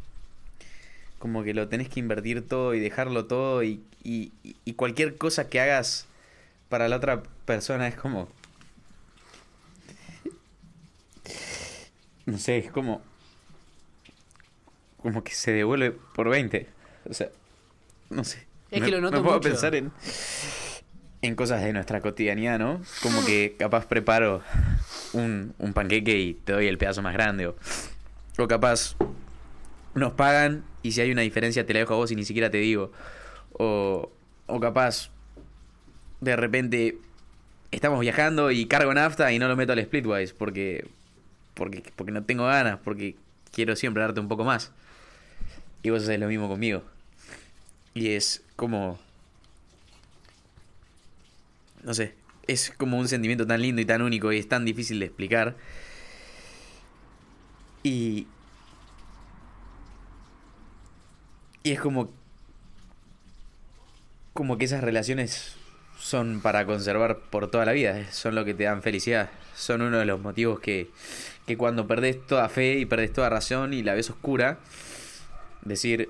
como que lo tenés que invertir todo y dejarlo todo y, y, y cualquier cosa que hagas para la otra persona es como... No sé, es como... Como que se devuelve por 20. O sea, no sé. Es me, que lo noto me puedo mucho. pensar en, en cosas de nuestra cotidianidad, ¿no? Como que capaz preparo un, un panqueque y te doy el pedazo más grande. O, o capaz nos pagan y si hay una diferencia te la dejo a vos y ni siquiera te digo. O, o capaz de repente estamos viajando y cargo nafta y no lo meto al splitwise porque, porque, porque no tengo ganas, porque quiero siempre darte un poco más. Y vos haces lo mismo conmigo. Y es como... No sé, es como un sentimiento tan lindo y tan único y es tan difícil de explicar. Y... Y es como... Como que esas relaciones son para conservar por toda la vida, son lo que te dan felicidad. Son uno de los motivos que, que cuando perdés toda fe y perdés toda razón y la ves oscura, decir,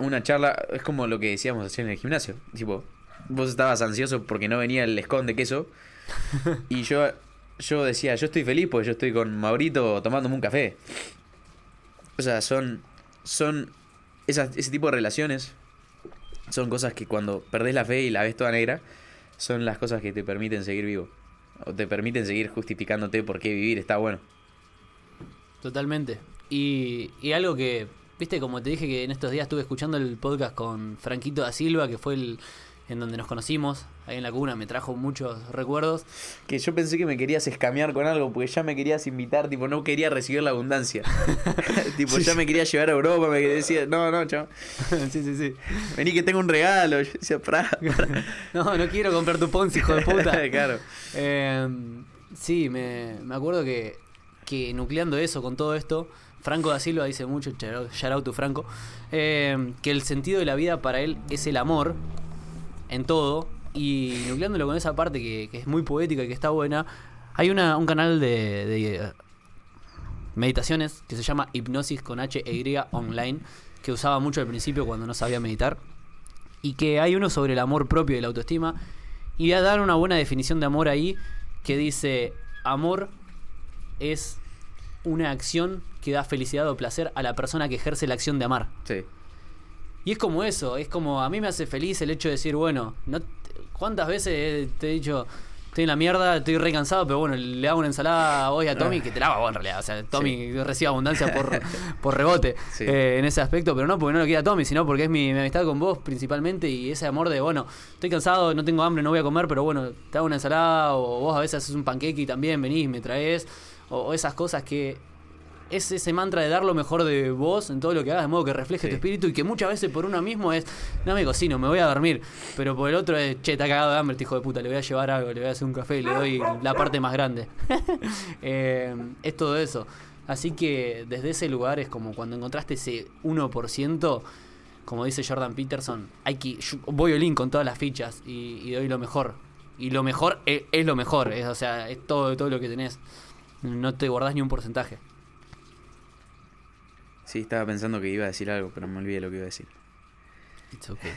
una charla es como lo que decíamos ayer en el gimnasio. Tipo, vos estabas ansioso porque no venía el escón de queso. <laughs> y yo, yo decía, yo estoy feliz porque yo estoy con Maurito tomándome un café. O sea, son. Son. Esas, ese tipo de relaciones. Son cosas que cuando perdés la fe y la ves toda negra. Son las cosas que te permiten seguir vivo. O te permiten seguir justificándote por qué vivir está bueno. Totalmente. Y, y algo que, viste, como te dije que en estos días estuve escuchando el podcast con Franquito da Silva, que fue el en donde nos conocimos, ahí en la cuna, me trajo muchos recuerdos. Que yo pensé que me querías escamear con algo porque ya me querías invitar, tipo, no quería recibir la abundancia. <laughs> tipo, ya me quería llevar a Europa, me <laughs> decía, no, no, chao. sí, sí, sí. Vení que tengo un regalo. Yo decía, pra. <laughs> No, no quiero comprar tu Ponzi, hijo de puta. claro. Eh, sí, me, me acuerdo que, que nucleando eso con todo esto, Franco da Silva dice mucho, shout out to Franco, eh, que el sentido de la vida para él es el amor en todo. Y nucleándolo con esa parte que, es muy poética y que está buena, hay una, un canal de, de, eh, meditaciones que se llama Hipnosis con H e Y online, que usaba mucho al principio cuando no sabía meditar. Y que hay uno sobre el amor propio y la autoestima. Y voy a dar una buena definición de amor ahí, que dice, amor es una acción que da felicidad o placer a la persona que ejerce la acción de amar. Sí. Y es como eso, es como a mí me hace feliz el hecho de decir, bueno, no ¿cuántas veces te he dicho, estoy en la mierda, estoy re cansado, pero bueno, le hago una ensalada hoy a Tommy, que te la hago en realidad, o sea, Tommy recibe abundancia por, <laughs> por rebote Sí. eh, en ese aspecto, pero no porque no lo quiera Tommy, sino porque es mi, mi amistad con vos principalmente y ese amor de, bueno, estoy cansado, no tengo hambre, no voy a comer, pero bueno, te hago una ensalada o vos a veces haces un panqueque y también venís, me traes, o, o esas cosas que es ese mantra de dar lo mejor de vos en todo lo que hagas, de modo que refleje Sí. tu espíritu y que muchas veces por uno mismo es, no me cocino, me voy a dormir, pero por el otro es, che, está cagado de hambre, este hijo de puta, le voy a llevar algo, le voy a hacer un café y le doy la parte más grande. <laughs> Eh, es todo eso. Así que desde ese lugar es como cuando encontraste ese 1%, como dice Jordan Peterson, hay que, yo voy all in con todas las fichas y, y doy lo mejor. Y lo mejor es, es lo mejor, es, o sea, es todo, todo lo que tenés. No te guardás ni un porcentaje. Sí, estaba pensando que iba a decir algo, pero me olvidé lo que iba a decir. It's okay.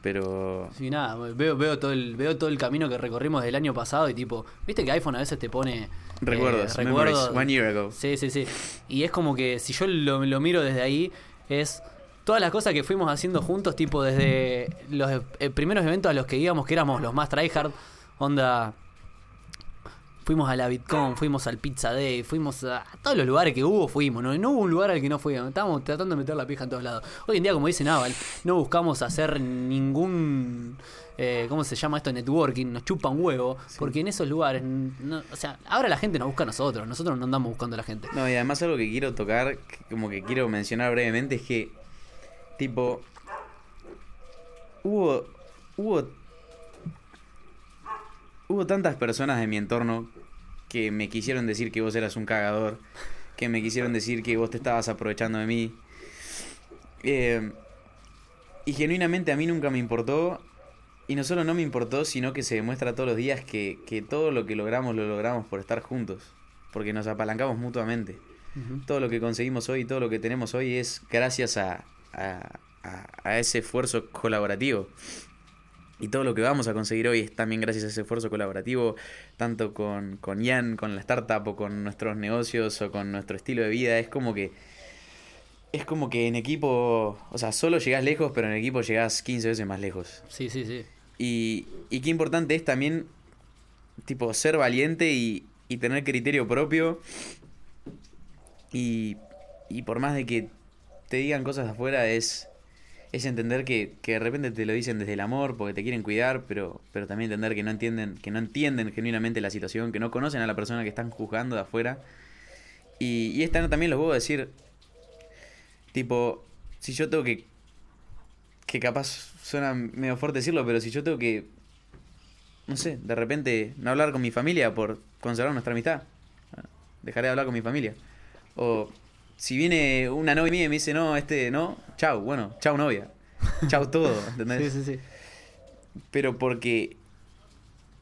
Pero. Sí, nada, veo, veo, todo el, veo todo el camino que recorrimos del año pasado y tipo, viste que iPhone a veces te pone... eh, Recuerdos, memories, one year ago. Sí, sí, sí. Y es como que si yo lo, lo miro desde ahí, es todas las cosas que fuimos haciendo juntos, tipo desde los eh, primeros eventos a los que íbamos, que éramos los más tryhard, onda... Fuimos a la Bitcoin, fuimos al Pizza Day, fuimos a, a todos los lugares que hubo, fuimos. No, no hubo un lugar al que no fuimos. Estábamos tratando de meter la pija en todos lados. Hoy en día, como dice Naval, no buscamos hacer ningún. eh, ¿Cómo se llama esto? Networking. Nos chupa un huevo. Porque en esos lugares. no- o sea, ahora la gente nos busca a nosotros. Nosotros no andamos buscando a la gente. No, y además algo que quiero tocar, que como que quiero mencionar brevemente, es que, tipo, hubo, hubo, hubo tantas personas de mi entorno que me quisieron decir que vos eras un cagador, que me quisieron decir que vos te estabas aprovechando de mí. Eh, y genuinamente a mí nunca me importó. Y no solo no me importó, sino que se demuestra todos los días que, que todo lo que logramos lo logramos por estar juntos. Porque nos apalancamos mutuamente. Todo lo que conseguimos hoy, todo lo que tenemos hoy es gracias a, a, a- a ese esfuerzo colaborativo. Y todo lo que vamos a conseguir hoy es también gracias a ese esfuerzo colaborativo, tanto con, con Ian, con la startup, o con nuestros negocios, o con nuestro estilo de vida. Es como que. Es como que en equipo. O sea, solo llegás lejos, pero en equipo llegás 15 veces más lejos. Sí, sí, sí. Y, y qué importante es también, tipo, ser valiente y, y tener criterio propio. Y, y por más de que te digan cosas afuera, es, es entender que, que de repente te lo dicen desde el amor, porque te quieren cuidar, pero, pero también entender que no entienden, que no entienden genuinamente la situación, que no conocen a la persona que están juzgando de afuera. Y, y esta también los puedo decir, tipo, si yo tengo que que capaz suena medio fuerte decirlo, pero si yo tengo que, no sé, de repente no hablar con mi familia por conservar nuestra amistad, dejaré de hablar con mi familia. O si viene una novia mía y me dice, no, este no, chau, bueno, chau novia, chau todo, <laughs> ¿entendés? Sí, sí, sí. Pero porque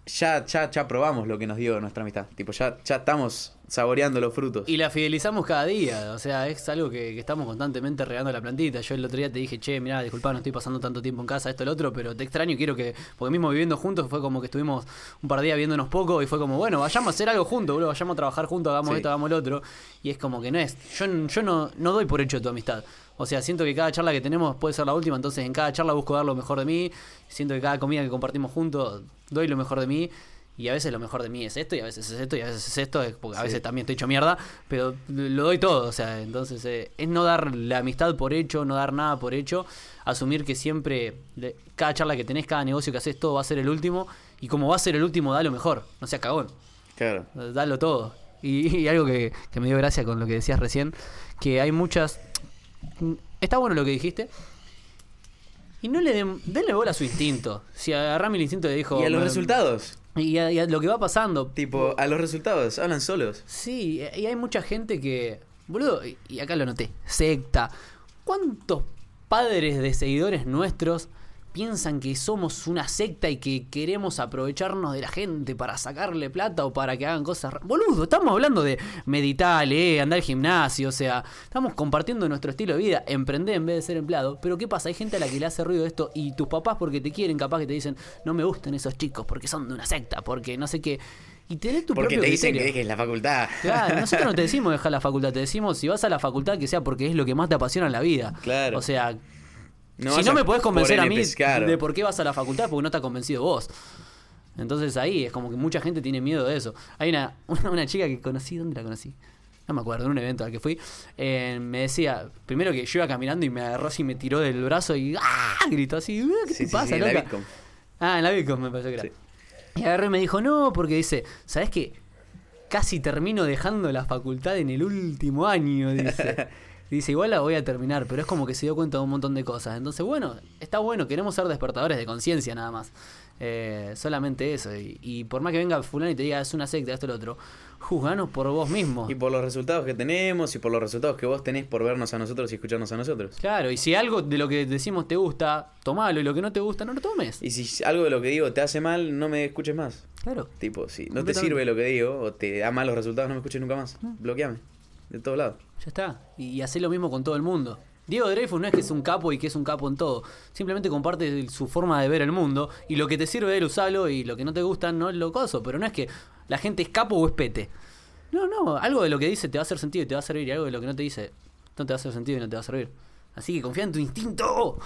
ya, ya, ya probamos lo que nos dio nuestra amistad, tipo, ya, ya estamos saboreando los frutos. Y la fidelizamos cada día, o sea, es algo que, que estamos constantemente regando la plantita. Yo el otro día te dije, che, mirá, disculpa, no estoy pasando tanto tiempo en casa, esto, el otro, pero te extraño y quiero que, porque mismo viviendo juntos fue como que estuvimos un par de días viéndonos poco y fue como, bueno, vayamos a hacer algo juntos, boludo, vayamos a trabajar juntos, hagamos Sí. esto, hagamos lo otro. Y es como que no es, yo, yo no, no doy por hecho tu amistad. O sea, siento que cada charla que tenemos puede ser la última, entonces en cada charla busco dar lo mejor de mí, siento que cada comida que compartimos juntos doy lo mejor de mí. Y a veces lo mejor de mí es esto, y a veces es esto, y a veces es esto, es porque a Sí. veces también estoy hecho mierda, pero lo doy todo, o sea, entonces eh, es no dar la amistad por hecho, no dar nada por hecho, asumir que siempre, le- cada charla que tenés, cada negocio que haces, todo va a ser el último, y como va a ser el último, da lo mejor, no seas cagón, Claro. dalo todo. Y, <laughs> y algo que, que me dio gracia con lo que decías recién, que hay muchas... Está bueno lo que dijiste. Y no le den, denle bola a su instinto. Si agarrame el instinto y dijo... Y a los me- resultados, Y a, y a lo que va pasando. tipo, a los resultados, hablan solos. Sí, y hay mucha gente que. Boludo, y- y acá lo noté. Secta. ¿Cuántos padres de seguidores nuestros piensan que somos una secta y que queremos aprovecharnos de la gente para sacarle plata o para que hagan cosas. Boludo, estamos hablando de meditar, leer, andar al gimnasio, o sea, estamos compartiendo nuestro estilo de vida, emprender en vez de ser empleado. Pero ¿qué pasa? Hay gente a la que le hace ruido esto y tus papás porque te quieren, capaz que te dicen, no me gustan esos chicos porque son de una secta, porque no sé qué. Y tenés tu Porque propio te dicen que dejes la facultad. Claro, <laughs> nosotros no te decimos dejar la facultad, te decimos si vas a la facultad que sea porque es lo que más te apasiona en la vida. Claro. O sea, No si no me podés convencer a mí de por qué vas a la facultad porque no está convencido vos. Entonces ahí es como que mucha gente tiene miedo de eso. Hay una, <laughs> una, una chica que conocí, ¿dónde la conocí? No me acuerdo, en un evento al que fui. eh, me decía, primero que yo iba caminando y me agarró así y me tiró del brazo y ¡ah! gritó así, "Uh, ¿qué Sí, te sí, pasa, sí, en la loca?". Bitcom. Ah, en la Bitcoin me pareció que era. Y agarré y me dijo, no, porque dice, ¿sabes qué? Casi termino dejando la facultad en el último año, dice. <laughs> Dice, igual la voy a terminar, pero es como que se dio cuenta de un montón de cosas. Entonces, bueno, está bueno, queremos ser despertadores de conciencia nada más. Eh, solamente eso. Y, y por más que venga fulano y te diga, es una secta, esto, lo otro, juzganos por vos mismo. Y por los resultados que tenemos y por los resultados que vos tenés por vernos a nosotros y escucharnos a nosotros. Claro, y si algo de lo que decimos te gusta, tomalo, y lo que no te gusta, no lo tomes. Y si algo de lo que digo te hace mal, no me escuches más. Claro. Tipo, si no te sirve lo que digo o te da malos resultados, no me escuches nunca más. Mm. Bloqueame. De todos lados. Ya está. Y, y lo mismo con todo el mundo. Diego Dreyfus no es que es un capo y que es un capo en todo. Simplemente comparte su forma de ver el mundo. Y lo que te sirve de él, usalo. Y lo que no te gusta, no es lo coso. Pero no es que la gente es capo o es pete. No, no. Algo de lo que dice te va a hacer sentido y te va a servir. Y algo de lo que no te dice no te va a hacer sentido y no te va a servir. Así que confía en tu instinto.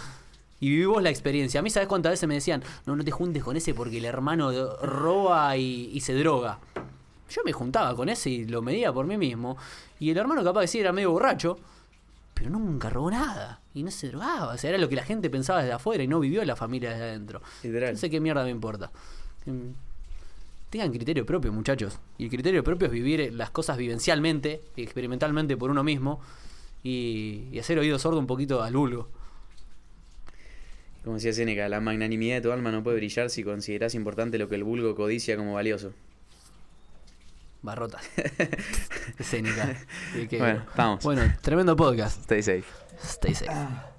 Y vivimos la experiencia. A mí, ¿sabes cuántas veces me decían? No, no te juntes con ese porque el hermano roba y se droga. Yo me juntaba con ese y lo medía por mí mismo. Y el hermano capaz que sí era medio borracho, pero nunca robó nada. Y no se drogaba. O sea, era lo que la gente pensaba desde afuera y no vivió la familia desde adentro. No sé qué mierda me importa. Tengan criterio propio, muchachos. Y el criterio propio es vivir las cosas vivencialmente, experimentalmente por uno mismo. Y, y hacer oído sordo un poquito al vulgo. Como decía Seneca, la magnanimidad de tu alma no puede brillar si consideras importante lo que el vulgo codicia como valioso. Barrotas. Escénica. <laughs> Bueno, vamos. Bueno, tremendo podcast. Stay safe. Stay safe.